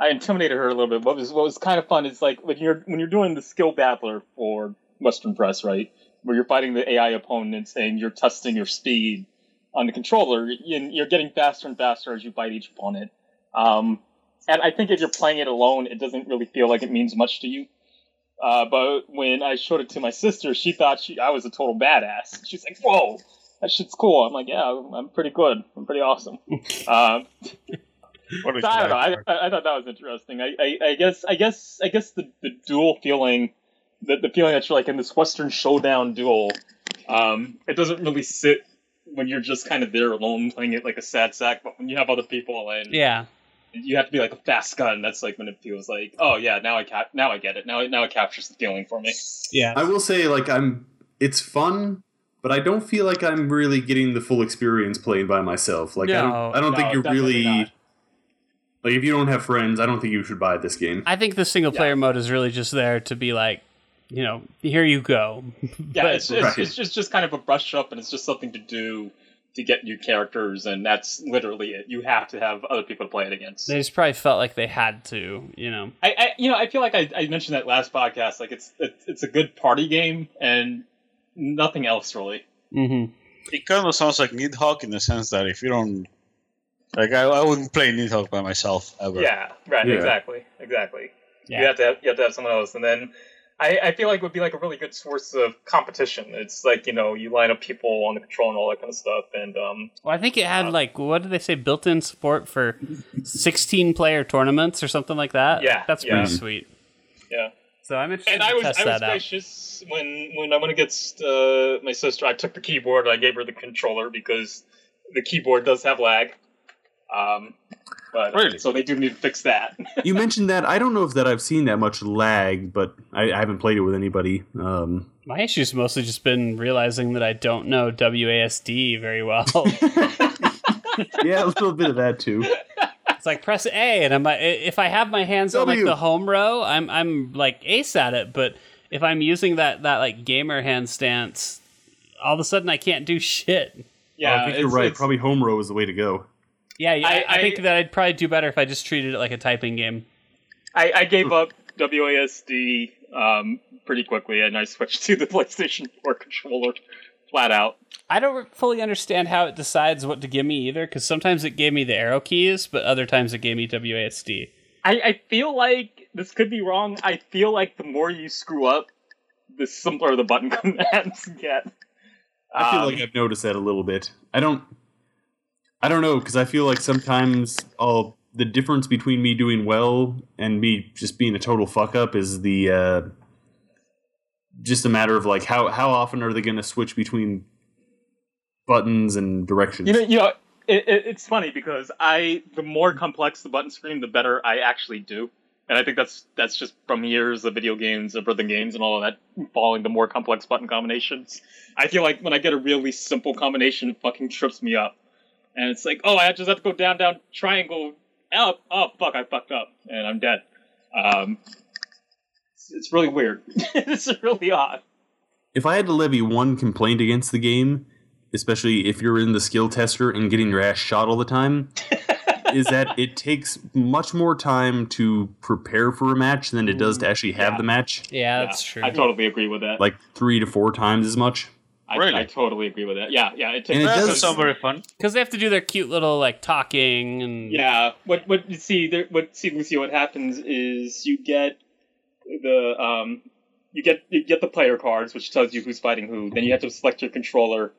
I intimidated her a little bit. What was what was kind of fun is like when you're when you're doing the skill battler for Western Press, right, where you're fighting the AI opponents and you're testing your speed on the controller, and you're getting faster and faster as you fight each opponent. Um, and I think if you're playing it alone, it doesn't really feel like it means much to you. Uh, but when I showed it to my sister, she thought she I was a total badass. She's like, "Whoa, that shit's cool." I'm like, "Yeah, I'm pretty good. I'm pretty awesome." um, so I don't know. I. I, I thought that was interesting. I, I, I guess I guess I guess the, the dual feeling, the, the feeling that you're like in this Western showdown duel, um, it doesn't really sit when you're just kind of there alone playing it like a sad sack. But when you have other people and Yeah, you have to be like a fast gun, that's like when it feels like, oh yeah, now I cap- now I get it. Now now it captures the feeling for me. yeah. I will say, like, I'm. It's fun, but I don't feel like I'm really getting the full experience playing by myself. Like, I don't. I don't no, think you're really. not. Like, if you don't have friends, I don't think you should buy this game. I think the single player mode is really just there to be like, you know, here you go. Yeah, But- it's, it's, Right. it's just just kind of a brush up, and it's just something to do to get new characters, and that's literally it. You have to have other people to play it against. they just probably felt like they had to, you know. I, I you know, I feel like I, I mentioned that last podcast. Like it's it's, it's a good party game and nothing else really. Mm-hmm. It kind of sounds like Nidhogg in the sense that if you don't, like, I, I wouldn't play Nidhogg by myself ever. Yeah, right. Yeah. Exactly, exactly. Yeah. You have to have, you have to have someone else, and then I, I feel like it would be like a really good source of competition. It's like you know you line up people on the control and all that kind of stuff, and um, Well, I think it had like what did they say built-in support for 16 player tournaments or something like that. Yeah, that's yeah. pretty sweet. yeah. So I'm interested And to I was test I was that out. gracious when when I went against uh, my sister. I took the keyboard I gave her the controller because the keyboard does have lag. Um, but Really? so they do need to fix that. you mentioned that. I don't know if that I've seen that much lag, but I, I haven't played it with anybody. Um, My issue's mostly just been realizing that I don't know WASD very well. yeah, a little bit of that too. it's like press A, and I'm like, if I have my hands on like the home row, I'm I'm like ace at it. But if I'm using that that like gamer hand stance, all of a sudden I can't do shit. yeah, I think you're right. Probably home row is the way to go. Yeah, yeah, I, I- I think that I'd probably do better if I just treated it like a typing game. I, I gave up WASD um, pretty quickly, and I switched to the PlayStation 4 controller flat out. I don't fully understand how it decides what to give me either, because sometimes it gave me the arrow keys, but other times it gave me WASD. I, I feel like this could be wrong. I feel like the more you screw up, the simpler the button commands get. I feel Um, like I've noticed that a little bit. I don't. I don't know because I feel like sometimes I'll the difference between me doing well and me just being a total fuck up is the uh, just a matter of like how how often are they going to switch between buttons and directions? You know, you know, it, it, it's funny because I the more complex the button screen, the better I actually do, and I think that's that's just from years of video games, of rhythm games, and all of that, following the more complex button combinations. I feel like when I get a really simple combination, it fucking trips me up, and it's like, oh, I just have to go down, down, triangle, up, oh fuck, I fucked up, and I'm dead. Um, it's, it's really weird. it's really odd. if I had to levy one complaint against the game, especially if you're in the skill tester and getting your ass shot all the time, is that it takes much more time to prepare for a match than it does to actually have Yeah. the match. Yeah, Yeah, that's true. I totally agree with that. Like three to four times as much. I, Really? I totally agree with that. Yeah, yeah. It takes. And it does- doesn't sound very fun. Because they have to do their cute little like talking and Yeah. What what see there? What see Lucio? What happens is you get the um you get you get the player cards, which tells you who's fighting who. Then you have to select your controller.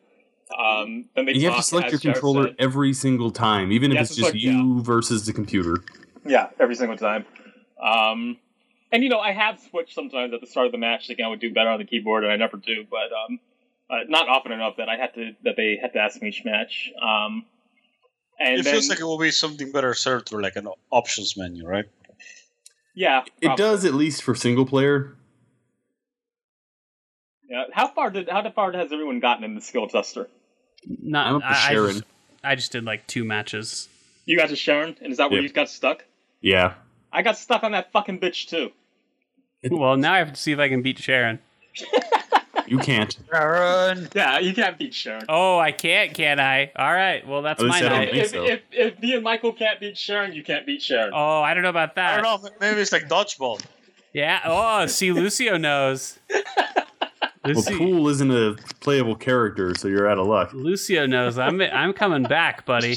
Um, then they And you have to select your Jared controller said. every single time, even if it's just select- you versus the computer. Yeah, every single time. Um, and you know, I have switched sometimes at the start of the match, thinking I would do better on the keyboard, and I never do. But um, uh, not often enough that I had to that they had to ask me each match. Um, and it then, feels like it will be something better served through like an options menu, right? yeah, It does at least for single player. Yeah. How far did how far has everyone gotten in the skill tester? not. I'm up to I, I just, I just did like two matches. You got to Sharon, and is that where Yeah. you got stuck? Yeah. I got stuck on that fucking bitch too. Well, now I have to see if I can beat Sharon. You can't. Aaron. Yeah, you can't beat Sharon. Oh, I can't, can I? All right. Well, that's At my least I night. if, so. if, if me and Michael can't beat Sharon, you can't beat Sharon. Oh, I don't know about that. I don't know. Maybe it's like dodgeball. Yeah. Oh, see, Lucio knows. Well, Lucio, Pool isn't a playable character, so you're out of luck. Lucio knows. I'm I'm coming back, buddy,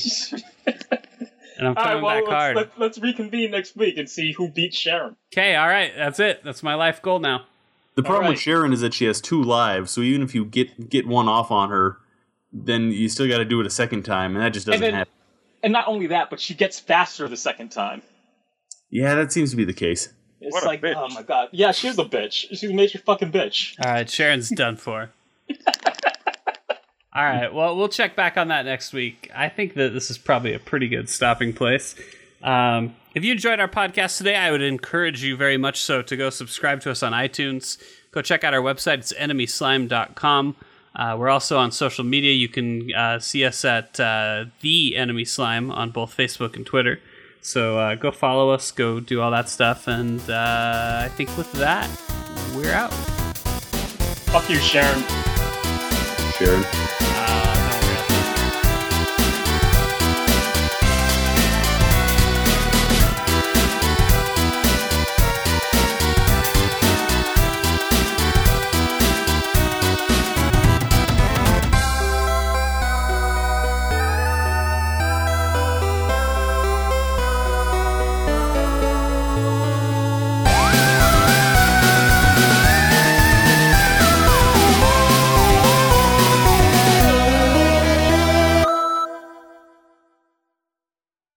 and I'm All right, coming well, back let's, hard. let's, let's reconvene next week and see who beats Sharon. Okay. All right. That's it. That's my life goal now. The problem right. with Sharon is that she has two lives, so even if you get get one off on her, then you still got to do it a second time, and that just doesn't then- happen. And not only that, but she gets faster the second time. Yeah, that seems to be the case. It's What a like, bitch. oh my god. Yeah, she's a bitch. She's a major fucking bitch. All right, Sharon's done for. All right, well, we'll check back on that next week. I think that this is probably a pretty good stopping place. Um, if you enjoyed our podcast today, I would encourage you very much so to go subscribe to us on iTunes. Go check out our website. It's enemyslime.com. Uh, we're also on social media. You can uh, see us at uh, The Enemy Slime on both Facebook and Twitter. So uh, go follow us, go do all that stuff. And uh, I think with that, we're out. Fuck you, Sharon. Sharon.